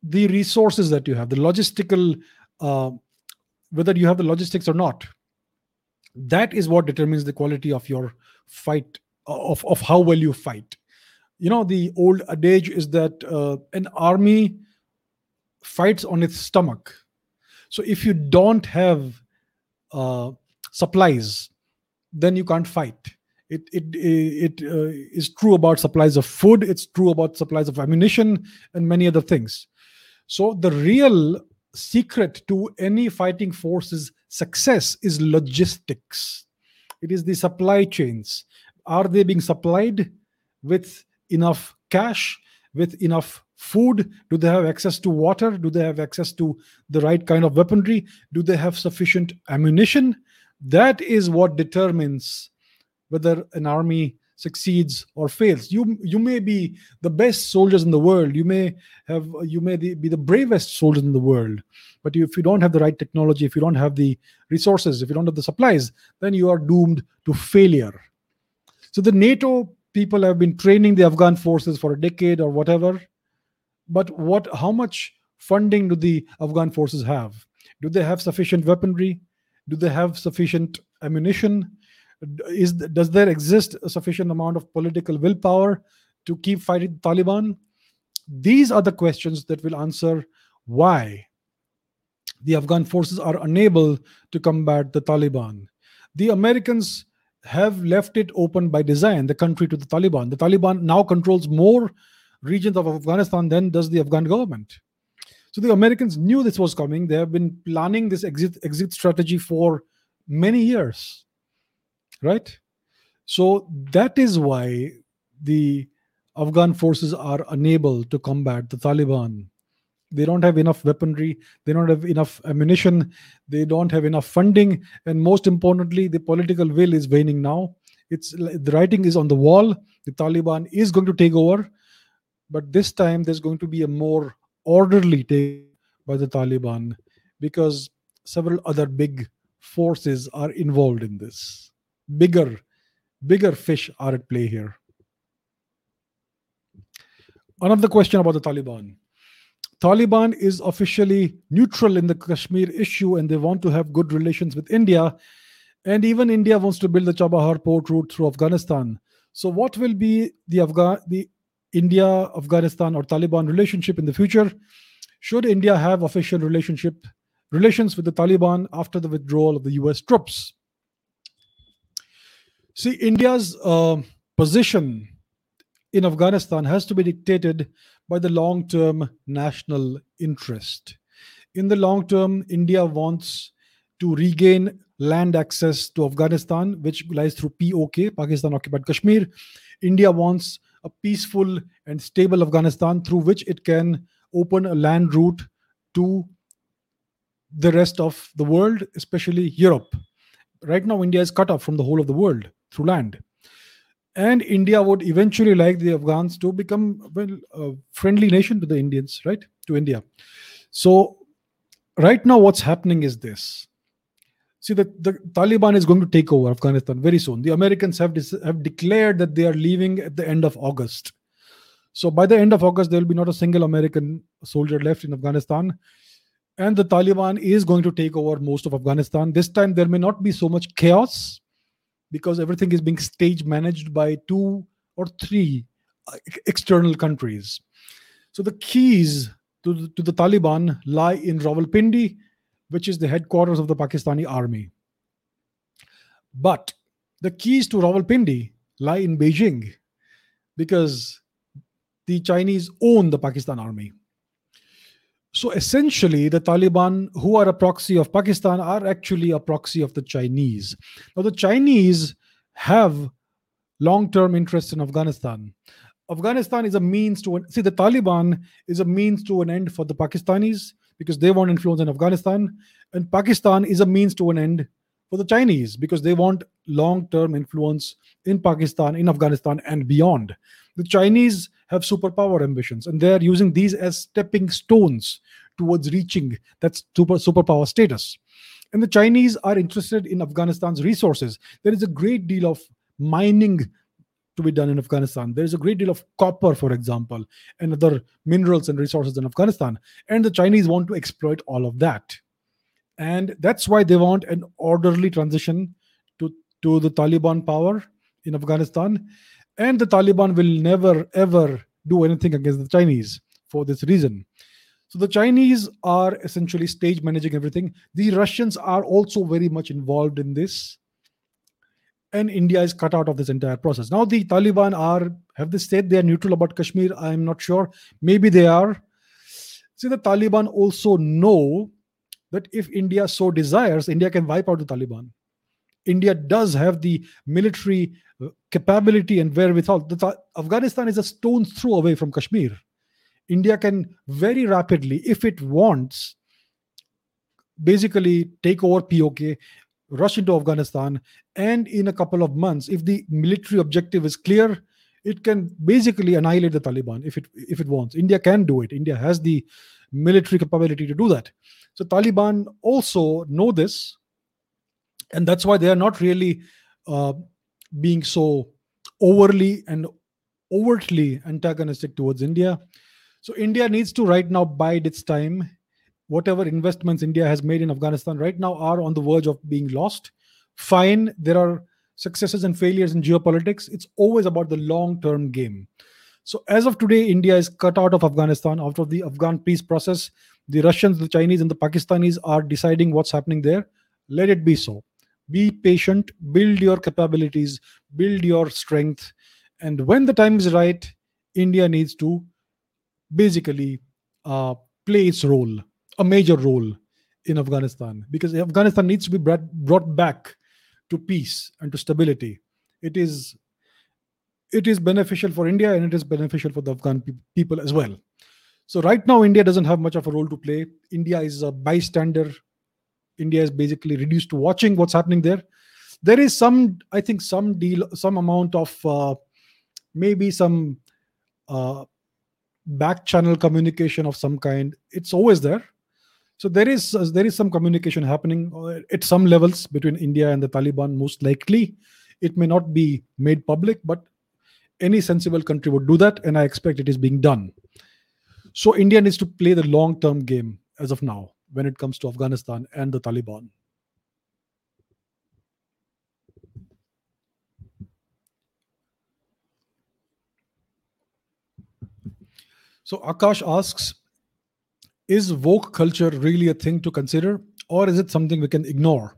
the resources that you have, the logistical uh, whether you have the logistics or not that is what determines the quality of your fight of, of how well you fight. You know the old adage is that uh, an army fights on its stomach. So if you don't have uh, supplies then you can't fight. It it it uh, is true about supplies of food. It's true about supplies of ammunition and many other things. So the real secret to any fighting force's success is logistics. It is the supply chains. Are they being supplied with enough cash, with enough food? Do they have access to water? Do they have access to the right kind of weaponry? Do they have sufficient ammunition? That is what determines whether an army succeeds or fails. You you may be the best soldiers in the world. You may have you may be the bravest soldiers in the world. But if you don't have the right technology if you don't have the resources if you don't have the supplies then you are doomed to failure. So the nato people have been training the afghan forces for a decade or whatever. But what how much funding do the afghan forces have? Do they have sufficient weaponry? Do they have sufficient ammunition is does there exist a sufficient amount of political willpower to keep fighting Taliban? These are the questions that will answer why the Afghan forces are unable to combat the Taliban. The Americans have left it open by design, the country to the Taliban. The Taliban now controls more regions of Afghanistan than does the Afghan government. So the Americans knew this was coming. They have been planning this exit exit strategy for many years right? So that is why the Afghan forces are unable to combat the Taliban. they don't have enough weaponry. They don't have enough ammunition. They don't have enough funding. And most importantly the political will is waning now. It's the writing is on the wall. The taliban is going to take over. But this time there's going to be a more orderly take by the taliban because several other big forces are involved in this bigger bigger fish are at play here another question about the taliban Taliban is officially neutral in the Kashmir issue and they want to have good relations with India. And even India wants to build the Chabahar port route through Afghanistan. So, what will be the, Afga- the India Afghanistan or Taliban relationship in the future? Should India have official relationship relations with the Taliban after the withdrawal of the US troops? See, India's uh, position in Afghanistan has to be dictated by the long term national interest. In the long term, India wants to regain land access to Afghanistan, which lies through POK, Pakistan occupied Kashmir. India wants a peaceful and stable Afghanistan through which it can open a land route to the rest of the world, especially Europe. Right now, India is cut off from the whole of the world through land and India would eventually like the Afghans to become well a friendly nation to the Indians, right? To India. So right now, what's happening is this. See, the, the Taliban is going to take over Afghanistan very soon. The Americans have dis- have declared that they are leaving at the end of August. So by the end of August, there will be not a single American soldier left in Afghanistan. And the Taliban is going to take over most of Afghanistan. This time, there may not be so much chaos because everything is being stage managed by two or three uh, external countries. So the keys to the, to the Taliban lie in Rawalpindi, which is the headquarters of the Pakistani army. But the keys to Rawalpindi lie in Beijing because the Chinese own the Pakistan army. So essentially, the Taliban, who are a proxy of Pakistan, are actually a proxy of the Chinese. Now, the Chinese have long term interests in Afghanistan. Afghanistan is a means to see the Taliban is a means to an end for the Pakistanis because they want influence in Afghanistan, and Pakistan is a means to an end for the Chinese because they want long term influence in Pakistan, in Afghanistan, and beyond. The Chinese have superpower ambitions, and they are using these as stepping stones towards reaching that super superpower status. And the Chinese are interested in Afghanistan's resources. There is a great deal of mining to be done in Afghanistan. There is a great deal of copper, for example, and other minerals and resources in Afghanistan. And the Chinese want to exploit all of that. And that's why they want an orderly transition to, to the Taliban power in Afghanistan. And the Taliban will never, ever do anything against the Chinese for this reason. So the Chinese are essentially stage managing everything. The Russians are also very much involved in this. And India is cut out of this entire process. Now the Taliban are, have they said they are neutral about Kashmir? I'm not sure. Maybe they are. See, the Taliban also know that if India so desires, India can wipe out the Taliban. India does have the military uh, capability and wherewithal. Afghanistan is a stone's throw away from Kashmir. India can very rapidly, if it wants, basically take over POK, rush into Afghanistan, and in a couple of months, if the military objective is clear, it can basically annihilate the Taliban if it if it wants. India can do it. India has the military capability to do that. So Taliban also know this, and that's why they are not really uh, being so overly and overtly antagonistic towards India. So India needs to right now bide its time. Whatever investments India has made in Afghanistan right now are on the verge of being lost. Fine, there are successes and failures in geopolitics. It's always about the long term game. So as of today, India is cut out of Afghanistan of the Afghan peace process. The Russians, the Chinese, and the Pakistanis are deciding what's happening there. Let it be so. Be patient, build your capabilities, build your strength. And when the time is right, India needs to basically uh, play its role, a major role in Afghanistan, because Afghanistan needs to be brought, back to peace and to stability. It is it is beneficial for India and it is beneficial for the Afghan pe- people as well. So right now, India doesn't have much of a role to play. India is a bystander. India is basically reduced to watching what's happening there. There is some, I think, some deal, some amount of uh, maybe some uh, back channel communication of some kind. It's always there. So there is uh, there is some communication happening uh, at some levels between India and the Taliban. Most likely, it may not be made public, but any sensible country would do that, and I expect it is being done. So India needs to play the long term game as of now when it comes to Afghanistan and the Taliban. So Akash asks, is woke culture really a thing to consider, or is it something we can ignore?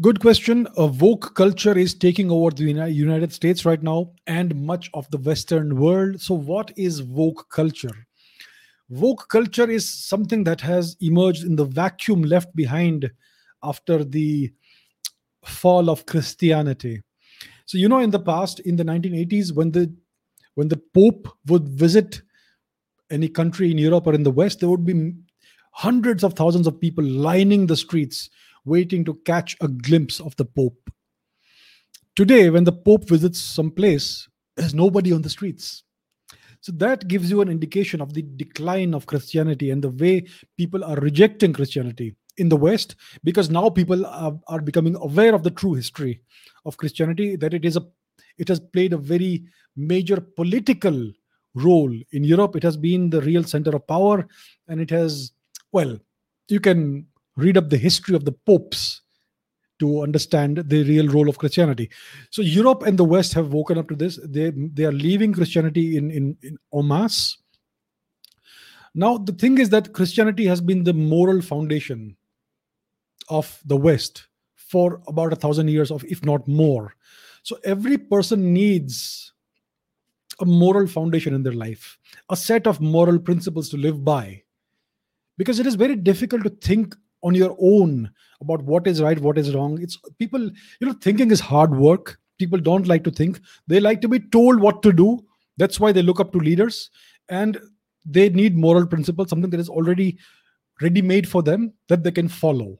Good question. A woke culture is taking over the United States right now and much of the Western world. So, what is woke culture? Woke culture is something that has emerged in the vacuum left behind after the fall of Christianity. So, you know, in the past, in the 1980s, when the when the Pope would visit any country in Europe or in the West, there would be hundreds of thousands of people lining the streets waiting to catch a glimpse of the Pope. Today, when the Pope visits some place, there's nobody on the streets. So that gives you an indication of the decline of Christianity and the way people are rejecting Christianity in the West, because now people are, are becoming aware of the true history of Christianity, that it is a it has played a very major political role in Europe. It has been the real center of power, and it has, well, you can read up the history of the popes to understand the real role of Christianity. So Europe and the West have woken up to this. They they are leaving Christianity in in, in en masse. Now the thing is that Christianity has been the moral foundation of the West for about a thousand years of if not more. So every person needs a moral foundation in their life, a set of moral principles to live by. Because it is very difficult to think on your own about what is right what is wrong. It's people you know thinking is hard work. People don't like to think. They like to be told what to do. That's why they look up to leaders. And they need moral principles something that is already ready made for them that they can follow.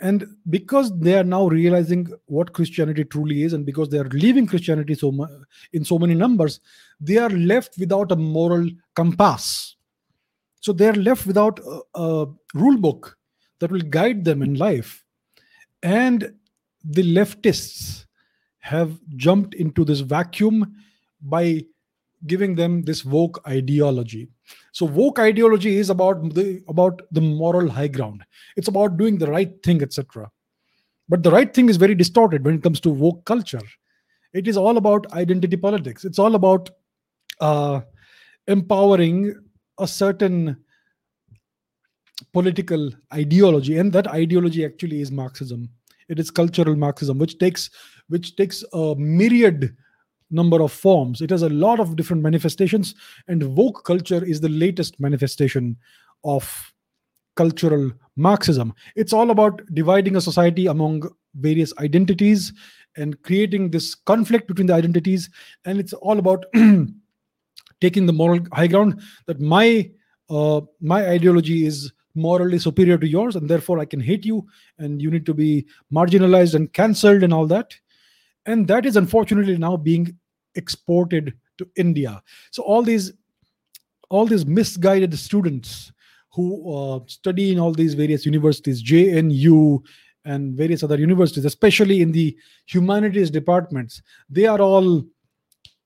And because they are now realizing what christianity truly is and because they are leaving christianity so much in so many numbers they are left without a moral compass. So they are left without a, a rule book that will guide them in life. And the leftists have jumped into this vacuum by giving them this woke ideology. So woke ideology is about the about the moral high ground. It's about doing the right thing, etc. But the right thing is very distorted when it comes to woke culture. It is all about identity politics. It's all about uh, empowering a certain political ideology and that ideology actually is marxism. It is cultural marxism which takes which takes a myriad number of forms. It has a lot of different manifestations and woke culture is the latest manifestation of cultural marxism. It's all about dividing a society among various identities and creating this conflict between the identities and it's all about taking the moral high ground that my uh, my ideology is morally superior to yours and therefore i can hate you and you need to be marginalized and cancelled and all that. And that is unfortunately now being exported to india. So all these all these misguided students who uh, study in all these various universities jnu and various other universities especially in the humanities departments they are all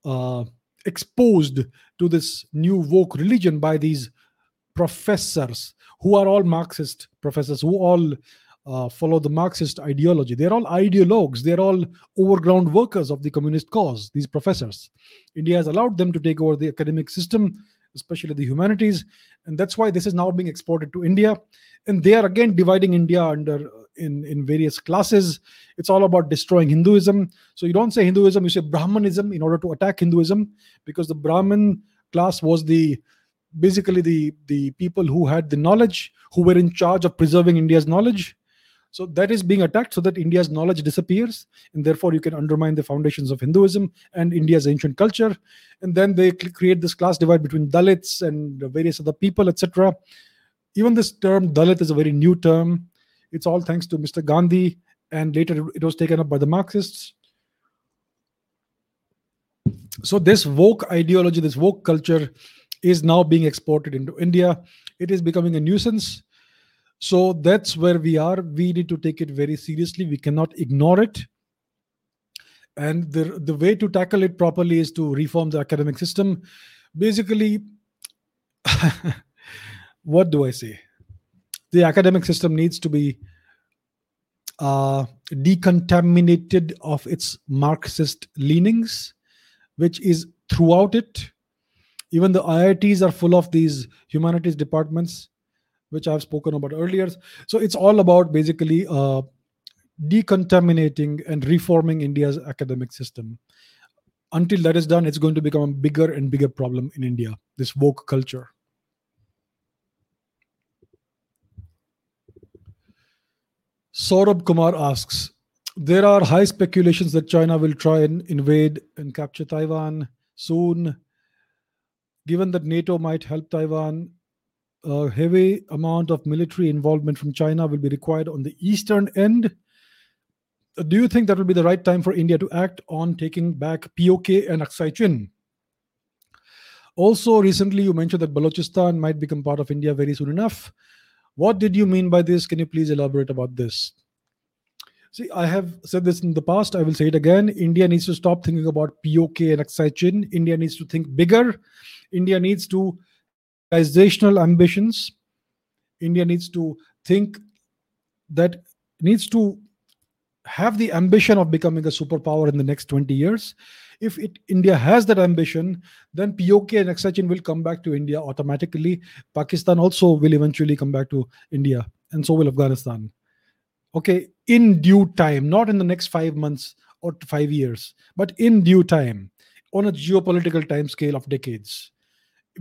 uh, exposed to this new woke religion by these professors who are all Marxist professors, who all uh, follow the Marxist ideology. They're all ideologues. They're all overground workers of the communist cause, these professors. India has allowed them to take over the academic system, especially the humanities. And that's why this is now being exported to India. And they are again dividing India under in, in various classes. It's all about destroying Hinduism. So you don't say Hinduism, you say Brahmanism in order to attack Hinduism, because the Brahmin class was the basically the the people who had the knowledge who were in charge of preserving india's knowledge So that is being attacked so that India's knowledge disappears, and therefore you can undermine the foundations of Hinduism and India's ancient culture. And then they create this class divide between Dalits and various other people, etc. Even this term Dalit is a very new term. It's all thanks to Mr. Gandhi, and later it was taken up by the Marxists. So this woke ideology, this woke culture, is now being exported into India. It is becoming a nuisance so that's where we are. We need to take it very seriously. We cannot ignore it. And the, the way to tackle it properly is to reform the academic system. Basically, what do I say? The academic system needs to be uh, decontaminated of its Marxist leanings, which is throughout it. Even the IITs are full of these humanities departments which I've spoken about earlier. So it's all about basically uh, decontaminating and reforming India's academic system. Until that is done, it's going to become a bigger and bigger problem in India, this woke culture. Saurabh Kumar asks There are high speculations that China will try and invade and capture Taiwan soon. Given that NATO might help Taiwan, a heavy amount of military involvement from China will be required on the eastern end. Do you think that will be the right time for India to act on taking back POK and Aksai Chin? Also, recently you mentioned that Balochistan might become part of India very soon enough. What did you mean by this? Can you please elaborate about this? See, I have said this in the past. I will say it again. India needs to stop thinking about POK and Aksai Chin. India needs to think bigger. India needs to organizational ambitions. India needs to think that needs to have the ambition of becoming a superpower in the next 20 years. If it, india has that ambition then pok and Aksai will come back to india automatically. Pakistan also will eventually come back to india and so will afghanistan. Okay in due time not in the next 5 months or 5 years but in due time on a geopolitical time scale of decades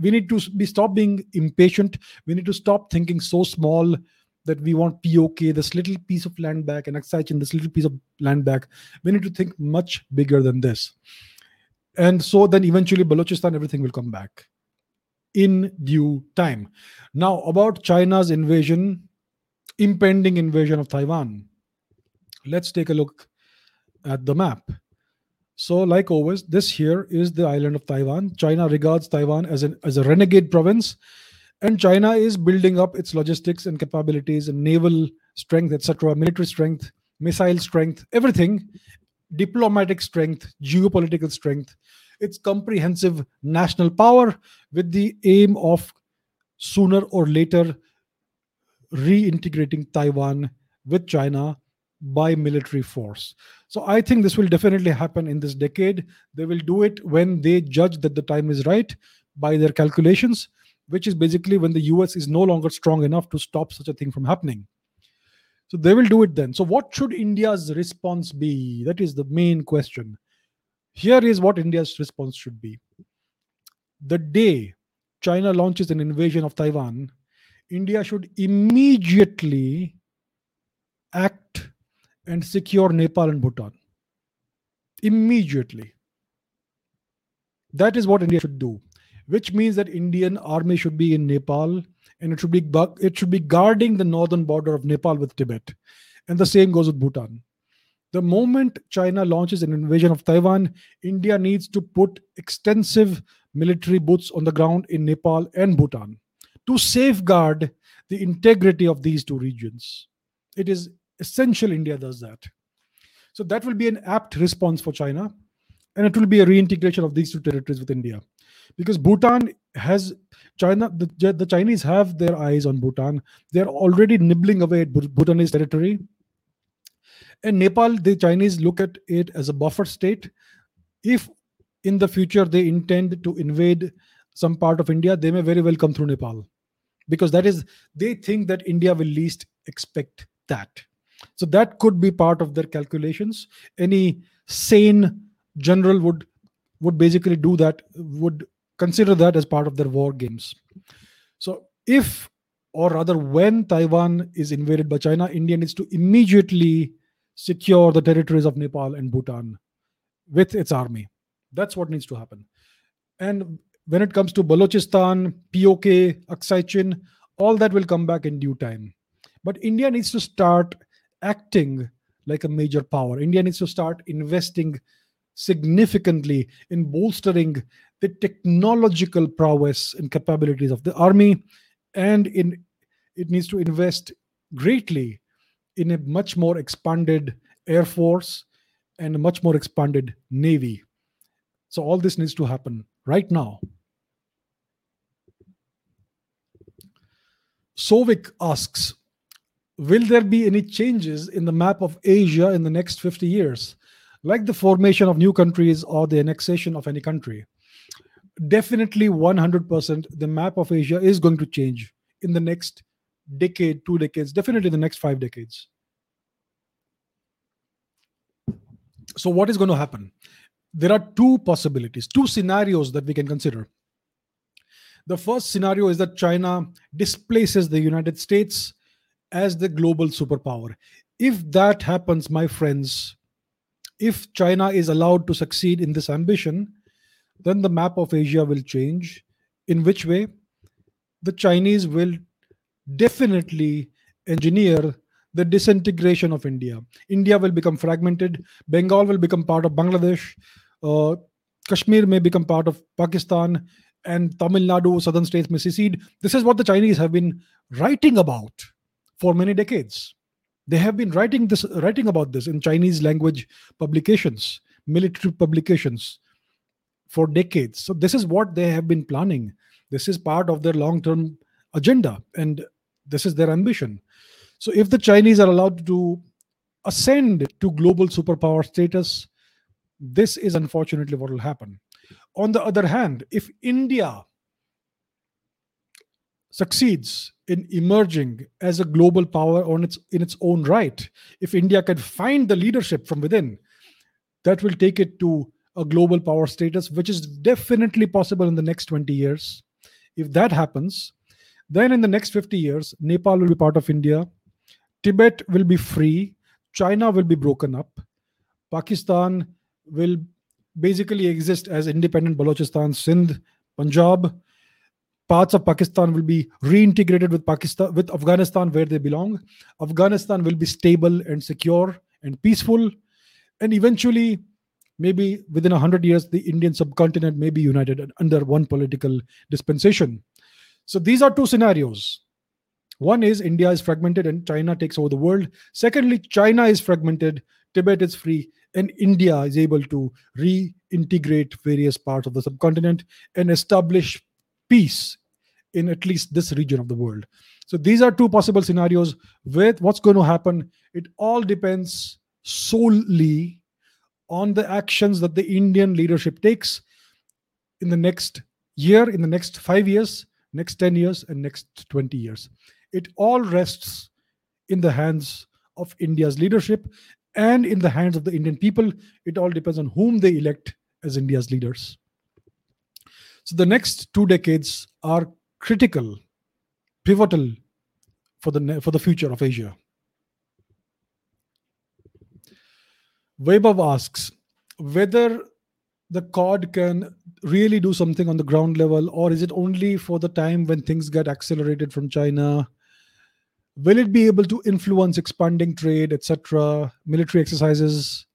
we need to be stop being impatient. We need to stop thinking so small that we want pok this little piece of land back and in this little piece of land back. We need to think much bigger than this. And so then eventually balochistan everything will come back in due time. Now about china's invasion impending invasion of taiwan let's take a look at the map so, like always, this here is the island of Taiwan. China regards Taiwan as, an, as a renegade province, and China is building up its logistics and capabilities and naval strength, etc., military strength, missile strength, everything, diplomatic strength, geopolitical strength. It's comprehensive national power with the aim of sooner or later reintegrating Taiwan with China by military force. So I think this will definitely happen in this decade. They will do it when they judge that the time is right by their calculations, which is basically when the US is no longer strong enough to stop such a thing from happening. So they will do it then. So, what should India's response be? That is the main question. Here is what India's response should be. The day China launches an invasion of Taiwan, India should immediately act and secure Nepal and Bhutan immediately. That is what India should do, which means that Indian army should be in Nepal and it should be it should be guarding the northern border of Nepal with Tibet, and the same goes with Bhutan. The moment China launches an invasion of Taiwan, India needs to put extensive military boots on the ground in Nepal and Bhutan to safeguard the integrity of these two regions. It is essential India does that. So that will be an apt response for China, and it will be a reintegration of these two territories with India, because Bhutan has China. The, the Chinese have their eyes on Bhutan. They're already nibbling away at Bhutanese territory. And Nepal, the Chinese look at it as a buffer state. If in the future they intend to invade some part of India, they may very well come through Nepal because that is they think that India will least expect that. So that could be part of their calculations. Any sane general would would basically do that, would consider that as part of their war games. So if or rather, when Taiwan is invaded by China, India needs to immediately secure the territories of Nepal and Bhutan with its army. That's what needs to happen. And when it comes to Balochistan, POK, Aksai Chin, all that will come back in due time. But India needs to start acting like a major power. India needs to start investing significantly in bolstering the technological prowess and capabilities of the army and in it needs to invest greatly in a much more expanded air force and a much more expanded navy so all this needs to happen right now Sovik asks Will there be any changes in the map of Asia in the next 50 years, like the formation of new countries or the annexation of any country? Definitely 100% the map of Asia is going to change in the next decade, two decades, definitely the next five decades. So, what is going to happen? There are two possibilities, two scenarios that we can consider. The first scenario is that China displaces the United States as the global superpower. If that happens, my friends, if China is allowed to succeed in this ambition, then the map of Asia will change. In which way? The Chinese will definitely engineer the disintegration of India. India will become fragmented. Bengal will become part of Bangladesh. Uh, Kashmir may become part of Pakistan and Tamil Nadu, southern states may secede. This is what the Chinese have been writing about for many decades. They have been writing this, writing about this in Chinese language publications, military publications, for decades. So this is what they have been planning. This is part of their long-term agenda, and this is their ambition. So if the Chinese are allowed to ascend to global superpower status, this is unfortunately what will happen. On the other hand, if India succeeds in emerging as a global power on its in its own right, if India can find the leadership from within, that will take it to a global power status, which is definitely possible in the next 20 years. If that happens, then in the next 50 years, Nepal will be part of India, Tibet will be free, China will be broken up, Pakistan will basically exist as independent Balochistan, Sindh, Punjab. Parts of Pakistan will be reintegrated with Pakistan, with Afghanistan where they belong. Afghanistan will be stable and secure and peaceful. And eventually, maybe within 100 years, the Indian subcontinent may be united under one political dispensation. So these are two scenarios. One is India is fragmented and China takes over the world. Secondly, China is fragmented, Tibet is free, and India is able to reintegrate various parts of the subcontinent and establish peace in at least this region of the world. So these are two possible scenarios with what's going to happen. It all depends solely on the actions that the Indian leadership takes in the next year, in the next five years, next 10 years, and next 20 years. It all rests in the hands of India's leadership and in the hands of the Indian people. It all depends on whom they elect as India's leaders. So the next two decades are critical, pivotal for the for the future of Asia. Vaibhav asks whether the Quad can really do something on the ground level, or is it only for the time when things get accelerated from China will it be able to influence expanding trade etc military exercises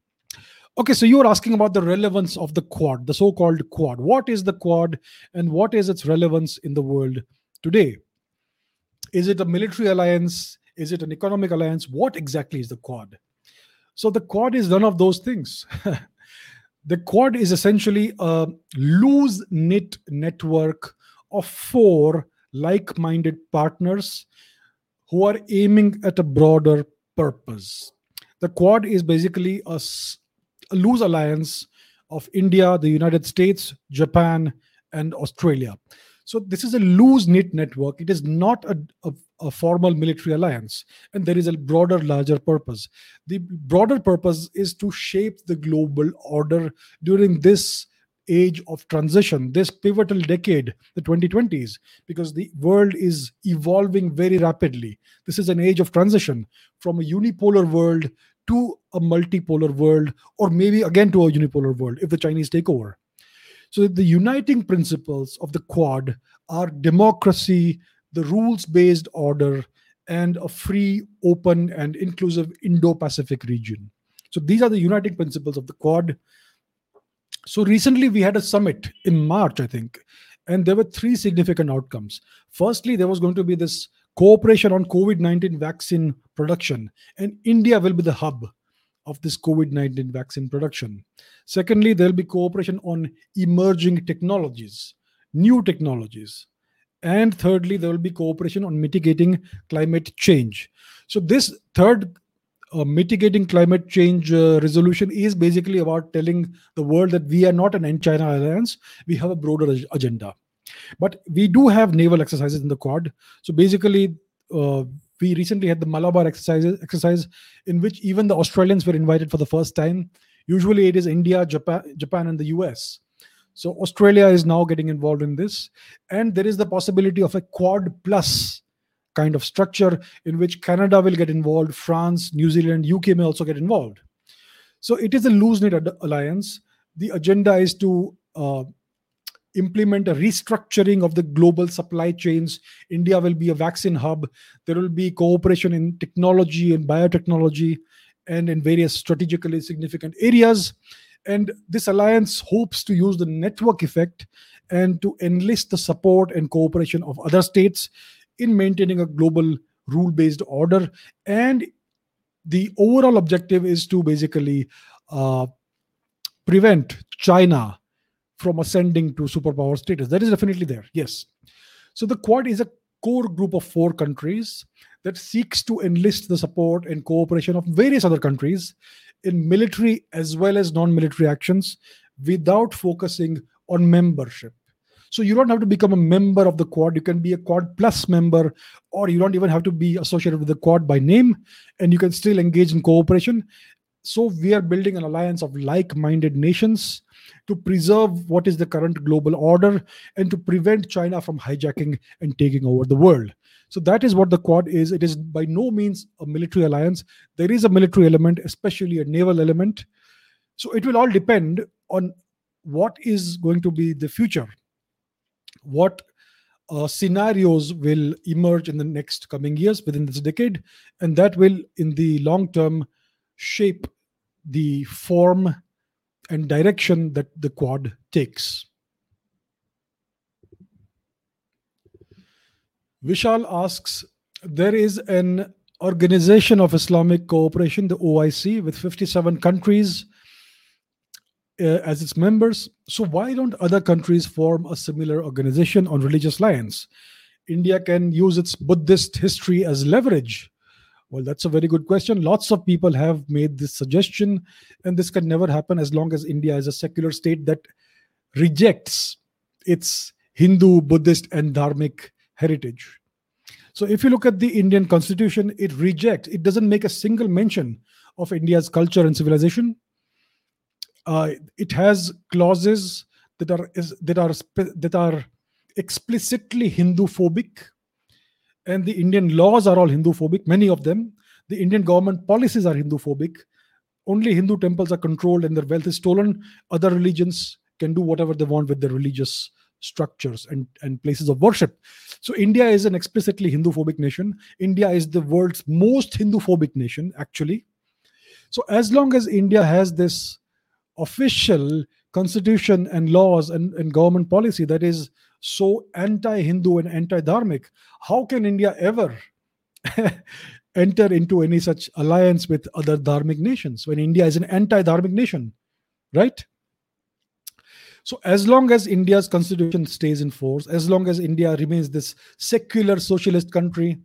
okay so you are asking about the relevance of the quad the so-called quad. What is the quad and what is its relevance in the world today? Is it a military alliance? Is it an economic alliance? What exactly is the quad? So the quad is none of those things. The quad is essentially a loose knit network of four like-minded partners who are aiming at a broader purpose. The Quad is basically a, a loose alliance of India, the United States, Japan, and Australia. So this is a loose knit network. It is not a, a, a, formal military alliance, and there is a broader, larger purpose. The broader purpose is to shape the global order during this age of transition, this pivotal decade, the 2020s, because the world is evolving very rapidly. This is an age of transition from a unipolar world to a multipolar world, or maybe again to a unipolar world if the Chinese take over. So the uniting principles of the Quad are democracy, the rules based order, and a free, open, and inclusive Indo Pacific region. So these are the uniting principles of the Quad. So recently we had a summit in March, I think, and there were three significant outcomes. Firstly, there was going to be this cooperation on COVID 19 vaccine production, and India will be the hub of this COVID 19 vaccine production. Secondly, there will be cooperation on emerging technologies, new technologies. And thirdly, there will be cooperation on mitigating climate change. So, this third uh, mitigating climate change uh, resolution is basically about telling the world that we are not an end China alliance, we have a broader ag- agenda. But we do have naval exercises in the Quad. So, basically, uh, we recently had the Malabar exercise, exercise in which even the Australians were invited for the first time. Usually, it is India, Japan, Japan, and the US. So Australia is now getting involved in this, and there is the possibility of a Quad Plus kind of structure in which Canada will get involved, France, New Zealand, UK may also get involved. So it is a loose knit alliance. The agenda is to uh, implement a restructuring of the global supply chains. India will be a vaccine hub. There will be cooperation in technology and biotechnology and in various strategically significant areas. And this alliance hopes to use the network effect and to enlist the support and cooperation of other states in maintaining a global rule based order. And the overall objective is to basically uh, prevent China from ascending to superpower status. That is definitely there, yes. So the Quad is a core group of four countries that seeks to enlist the support and cooperation of various other countries in military as well as non military actions without focusing on membership. So you don't have to become a member of the Quad. You can be a Quad Plus member, or you don't even have to be associated with the Quad by name, and you can still engage in cooperation. So we are building an alliance of like minded nations to preserve what is the current global order and to prevent China from hijacking and taking over the world. So that is what the Quad is. It is by no means a military alliance. There is a military element, especially a naval element. So it will all depend on what is going to be the future, what uh, scenarios will emerge in the next coming years within this decade, and that will, in the long term, shape the form and direction that the Quad takes. Vishal asks There is an Organization of Islamic Cooperation, the OIC, with 57 countries uh, as its members. So, why don't other countries form a similar organization on religious lines? India can use its Buddhist history as leverage. Well, that's a very good question. Lots of people have made this suggestion, and this can never happen as long as India is a secular state that rejects its Hindu, Buddhist, and Dharmic heritage. So if you look at the Indian constitution, it rejects, it doesn't make a single mention of India's culture and civilization. Uh, it has clauses that are that are that are explicitly Hindu phobic, and the Indian laws are all Hindu phobic. Many of them, the Indian government policies are Hindu phobic. Only Hindu temples are controlled and their wealth is stolen. Other religions can do whatever they want with their religious structures and, and places of worship. So India is an explicitly Hindu-phobic nation. India is the world's most Hindu-phobic nation, actually. So as long as India has this official constitution and laws and, and government policy that is so anti-Hindu and anti-dharmic, how can India ever enter into any such alliance with other dharmic nations when India is an anti-dharmic nation, right? So, as long as India's constitution stays in force, as long as India remains this secular socialist country,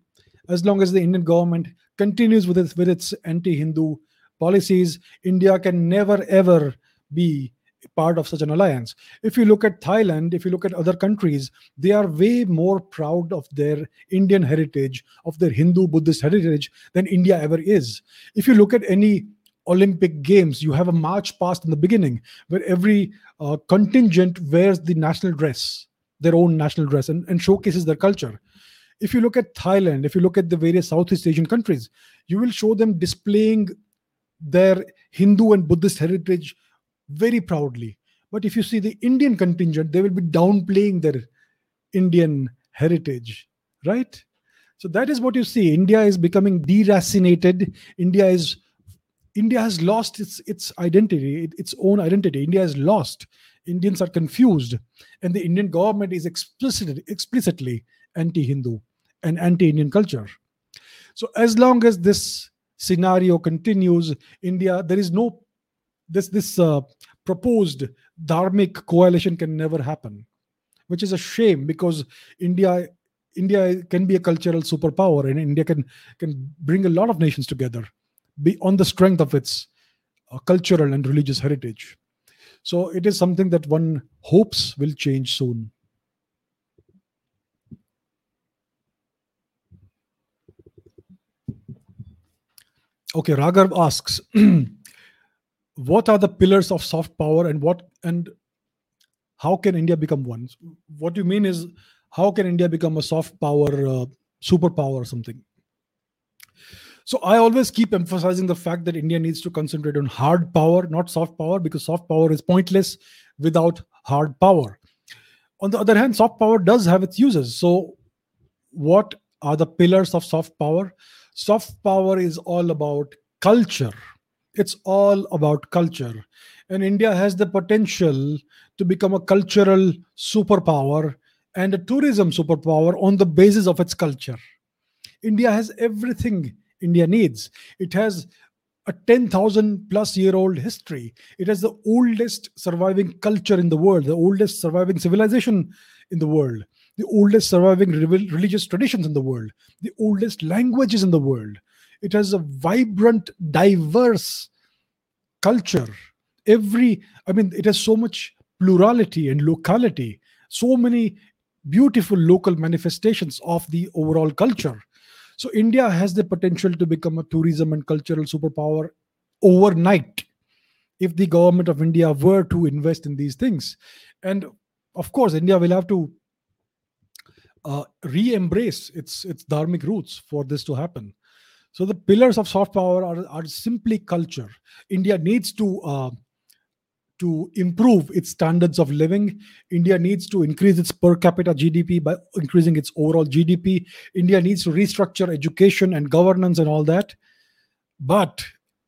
as long as the Indian government continues with its, with its anti Hindu policies, India can never ever be part of such an alliance. If you look at Thailand, if you look at other countries, they are way more proud of their Indian heritage, of their Hindu Buddhist heritage than India ever is. If you look at any Olympic Games, you have a march past in the beginning where every uh, contingent wears the national dress, their own national dress, and, and showcases their culture. If you look at Thailand, if you look at the various Southeast Asian countries, you will show them displaying their Hindu and Buddhist heritage very proudly. But if you see the Indian contingent, they will be downplaying their Indian heritage, right? So that is what you see. India is becoming deracinated. India is India has lost its its identity, its own identity. India is lost. Indians are confused, and the Indian government is explicitly explicitly anti-Hindu and anti-Indian culture. So as long as this scenario continues, India there is no this this uh, proposed dharmic coalition can never happen, which is a shame because India India can be a cultural superpower, and India can can bring a lot of nations together, be on the strength of its uh, cultural and religious heritage. So it is something that one hopes will change soon. Okay, Raghav asks, what are the pillars of soft power and what and how can India become one? What you mean is how can India become a soft power uh, superpower or something? So I always keep emphasizing the fact that India needs to concentrate on hard power, not soft power, because soft power is pointless without hard power. On the other hand, soft power does have its uses. So, what are the pillars of soft power? soft power is all about culture. It's all about culture. And India has the potential to become a cultural superpower and a tourism superpower on the basis of its culture. India has everything India needs. It has a 10,000 plus year old history. It has the oldest surviving culture in the world, the oldest surviving civilization in the world the oldest surviving religious traditions in the world, the oldest languages in the world. It has a vibrant, diverse culture. Every, I mean, it has so much plurality and locality, so many beautiful local manifestations of the overall culture. So, India has the potential to become a tourism and cultural superpower overnight if the government of India were to invest in these things. And of course, India will have to uh, re-embrace its its dharmic roots for this to happen. So the pillars of soft power are, are simply culture. India needs to uh, to improve its standards of living. India needs to increase its per capita GDP by increasing its overall GDP. India needs to restructure education and governance and all that. But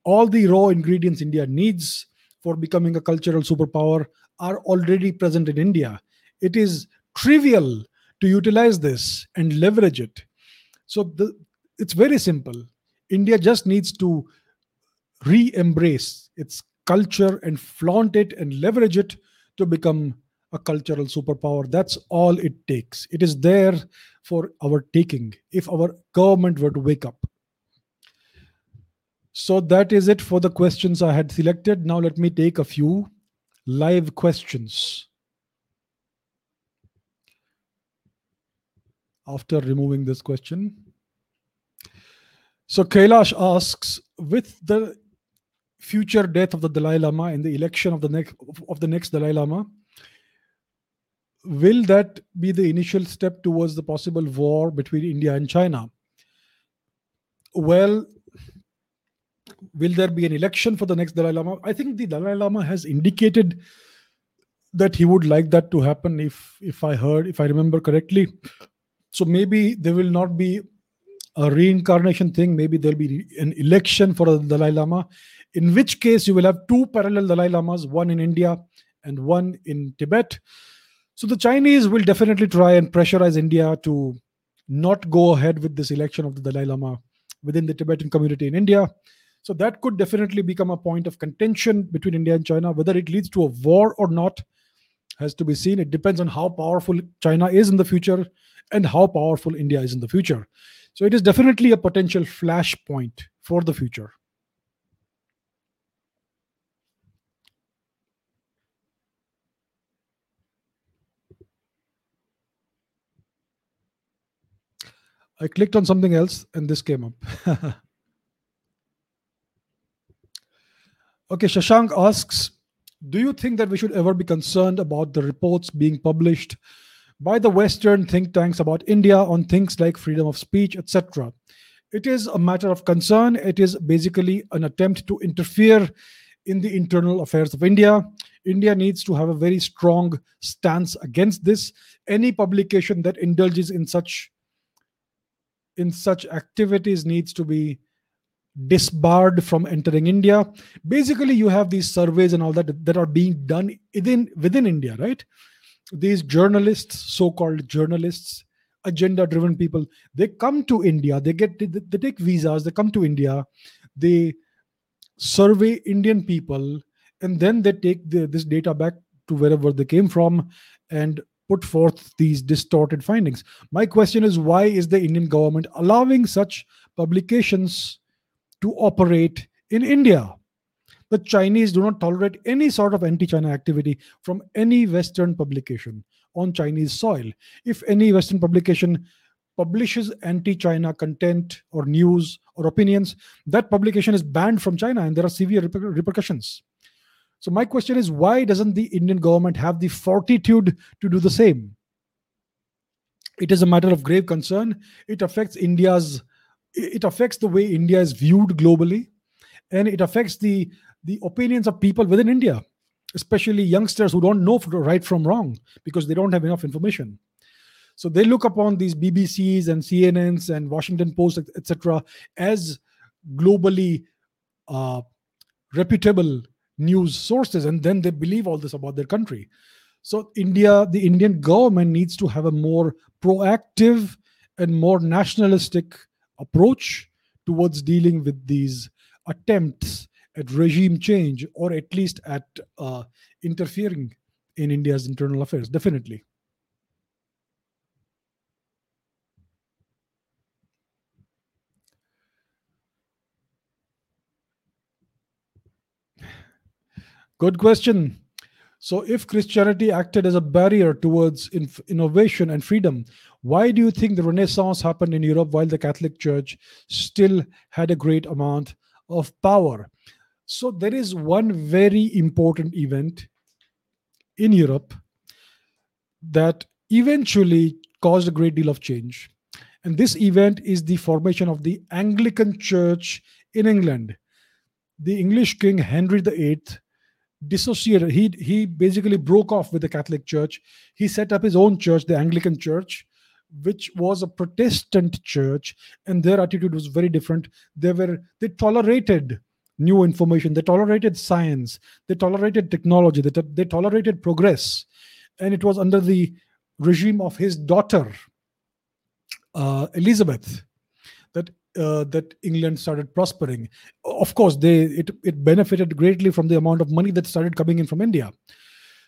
all the raw ingredients India needs for becoming a cultural superpower are already present in India. It is trivial to utilize this and leverage it. So the, it's very simple. India just needs to re embrace its culture and flaunt it and leverage it to become a cultural superpower. That's all it takes. It is there for our taking if our government were to wake up. So that is it for the questions I had selected. Now let me take a few live questions. after removing this question. So Kailash asks, with the future death of the Dalai Lama and the election of the next of the next Dalai Lama, will that be the initial step towards the possible war between India and China? Well, will there be an election for the next Dalai Lama? I think the Dalai Lama has indicated that he would like that to happen if if I heard if I remember correctly so maybe there will not be a reincarnation thing. Maybe there'll be an election for the Dalai Lama, in which case you will have two parallel Dalai Lamas, one in India and one in Tibet. So the Chinese will definitely try and pressurize India to not go ahead with this election of the Dalai Lama within the Tibetan community in India. So that could definitely become a point of contention between India and China. Whether it leads to a war or not has to be seen. It depends on how powerful China is in the future and how powerful India is in the future. So it is definitely a potential flashpoint for the future. I clicked on something else and this came up. Okay, Shashank asks Do you think that we should ever be concerned about the reports being published by the Western think tanks about India on things like freedom of speech, etc.? It is a matter of concern. It is basically an attempt to interfere in the internal affairs of India. India needs to have a very strong stance against this. Any publication that indulges in such in such activities needs to be disbarred from entering India. Basically, you have these surveys and all that that are being done within within India, right? These journalists, so-called journalists, agenda-driven people, they come to India. They get they, they take visas. They come to India. They survey Indian people, and then they take the, this data back to wherever they came from and put forth these distorted findings. My question is why is the Indian government allowing such publications to operate in India? The Chinese do not tolerate any sort of anti China activity from any Western publication on Chinese soil. If any Western publication publishes anti China content or news or opinions, that publication is banned from China and there are severe reper- repercussions. So, my question is why doesn't the Indian government have the fortitude to do the same? It is a matter of grave concern. It affects India's, it affects the way India is viewed globally, and it affects the the opinions of people within India, especially youngsters who don't know right from wrong because they don't have enough information. So they look upon these BBCs and CNNs and Washington Post, etc., as globally uh, reputable news sources and then they believe all this about their country so india the indian government needs to have a more proactive and more nationalistic approach towards dealing with these attempts at regime change or at least at uh, interfering in india's internal affairs definitely Good question. So, if Christianity acted as a barrier towards innovation and freedom, why do you think the Renaissance happened in Europe while the Catholic Church still had a great amount of power? So, there is one very important event in Europe that eventually caused a great deal of change. And this event is the formation of the Anglican Church in England. The English King Henry VIII dissociated. He he basically broke off with the Catholic Church. He set up his own church, the Anglican Church, which was a Protestant church, and their attitude was very different. They were they tolerated new information, they tolerated science, they tolerated technology, they, they tolerated progress, and it was under the regime of his daughter, uh, Elizabeth, that uh, that England started prospering. Of course, they it, it benefited greatly from the amount of money that started coming in from India.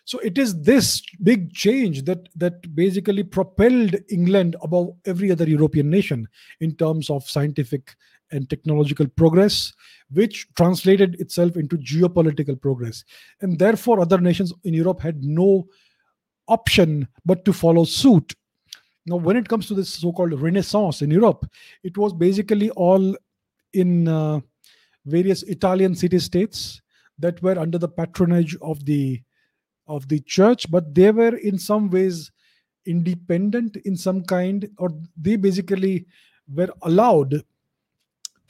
So it is this big change that that basically propelled England above every other European nation in terms of scientific and technological progress, which translated itself into geopolitical progress. And therefore, other nations in Europe had no option but to follow suit now, when it comes to this so-called Renaissance in Europe, it was basically all in uh, various Italian city-states that were under the patronage of the of the church, but they were in some ways independent in some kind, or they basically were allowed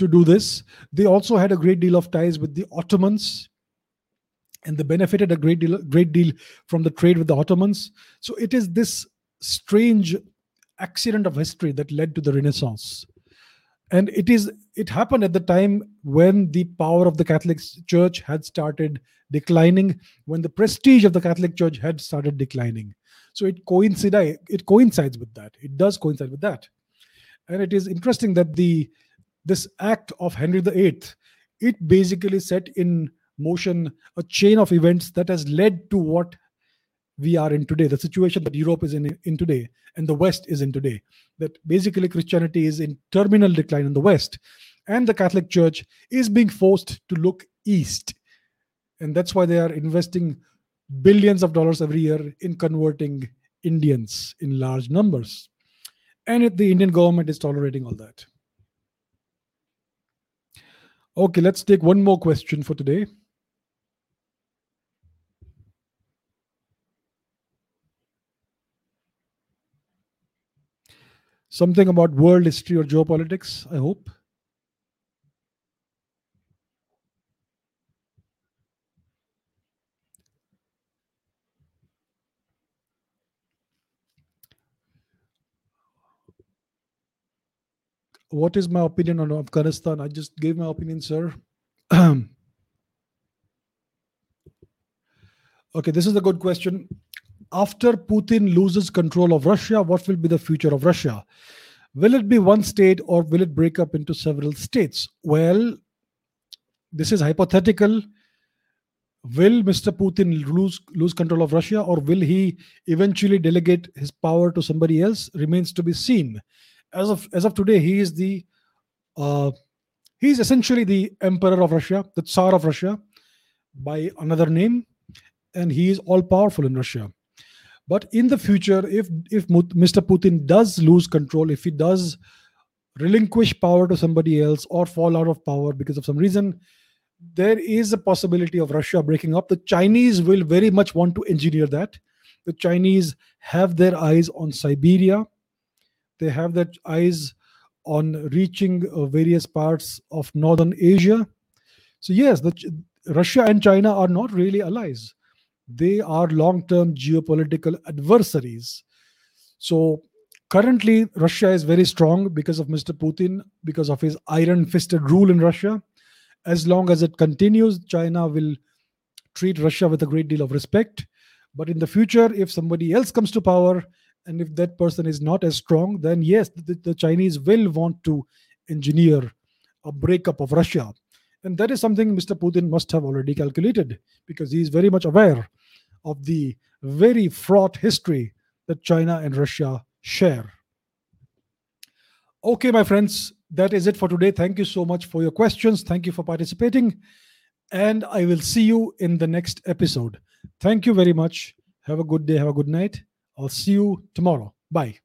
to do this. They also had a great deal of ties with the Ottomans, and they benefited a great deal, great deal from the trade with the Ottomans. So it is this strange accident of history that led to the Renaissance. And it is it happened at the time when the power of the Catholic Church had started declining, when the prestige of the Catholic Church had started declining. So it coincides it coincides with that. It does coincide with that. And it is interesting that the this act of Henry VIII, it basically set in motion a chain of events that has led to what we are in today, the situation that Europe is in, in today and the West is in today. That basically Christianity is in terminal decline in the West, and the Catholic Church is being forced to look east. And that's why they are investing billions of dollars every year in converting Indians in large numbers. And the Indian government is tolerating all that. Okay, let's take one more question for today. Something about world history or geopolitics, I hope. What is my opinion on Afghanistan? I just gave my opinion, sir. okay, this is a good question after Putin loses control of Russia, what will be the future of Russia? Will it be one state or will it break up into several states? Well, this is hypothetical. Will Mr. Putin lose lose control of Russia or will he eventually delegate his power to somebody else? Remains to be seen. As of as of today, he is the uh, he is essentially the emperor of Russia, the Tsar of Russia, by another name, and he is all powerful in Russia. But in the future, if if Mr. Putin does lose control, if he does relinquish power to somebody else or fall out of power because of some reason, there is a possibility of Russia breaking up. The Chinese will very much want to engineer that. The Chinese have their eyes on Siberia. They have their eyes on reaching uh, various parts of northern Asia. So yes, the, Russia and China are not really allies they are long term geopolitical adversaries. So currently, Russia is very strong because of Mr. Putin, because of his iron fisted rule in Russia. As long as it continues, China will treat Russia with a great deal of respect. But in the future, if somebody else comes to power and if that person is not as strong, then yes, the, the Chinese will want to engineer a breakup of Russia. And that is something Mr. Putin must have already calculated because he is very much aware of the very fraught history that China and Russia share. Okay, my friends, that is it for today. Thank you so much for your questions. Thank you for participating. And I will see you in the next episode. Thank you very much. Have a good day. Have a good night. I'll see you tomorrow. Bye.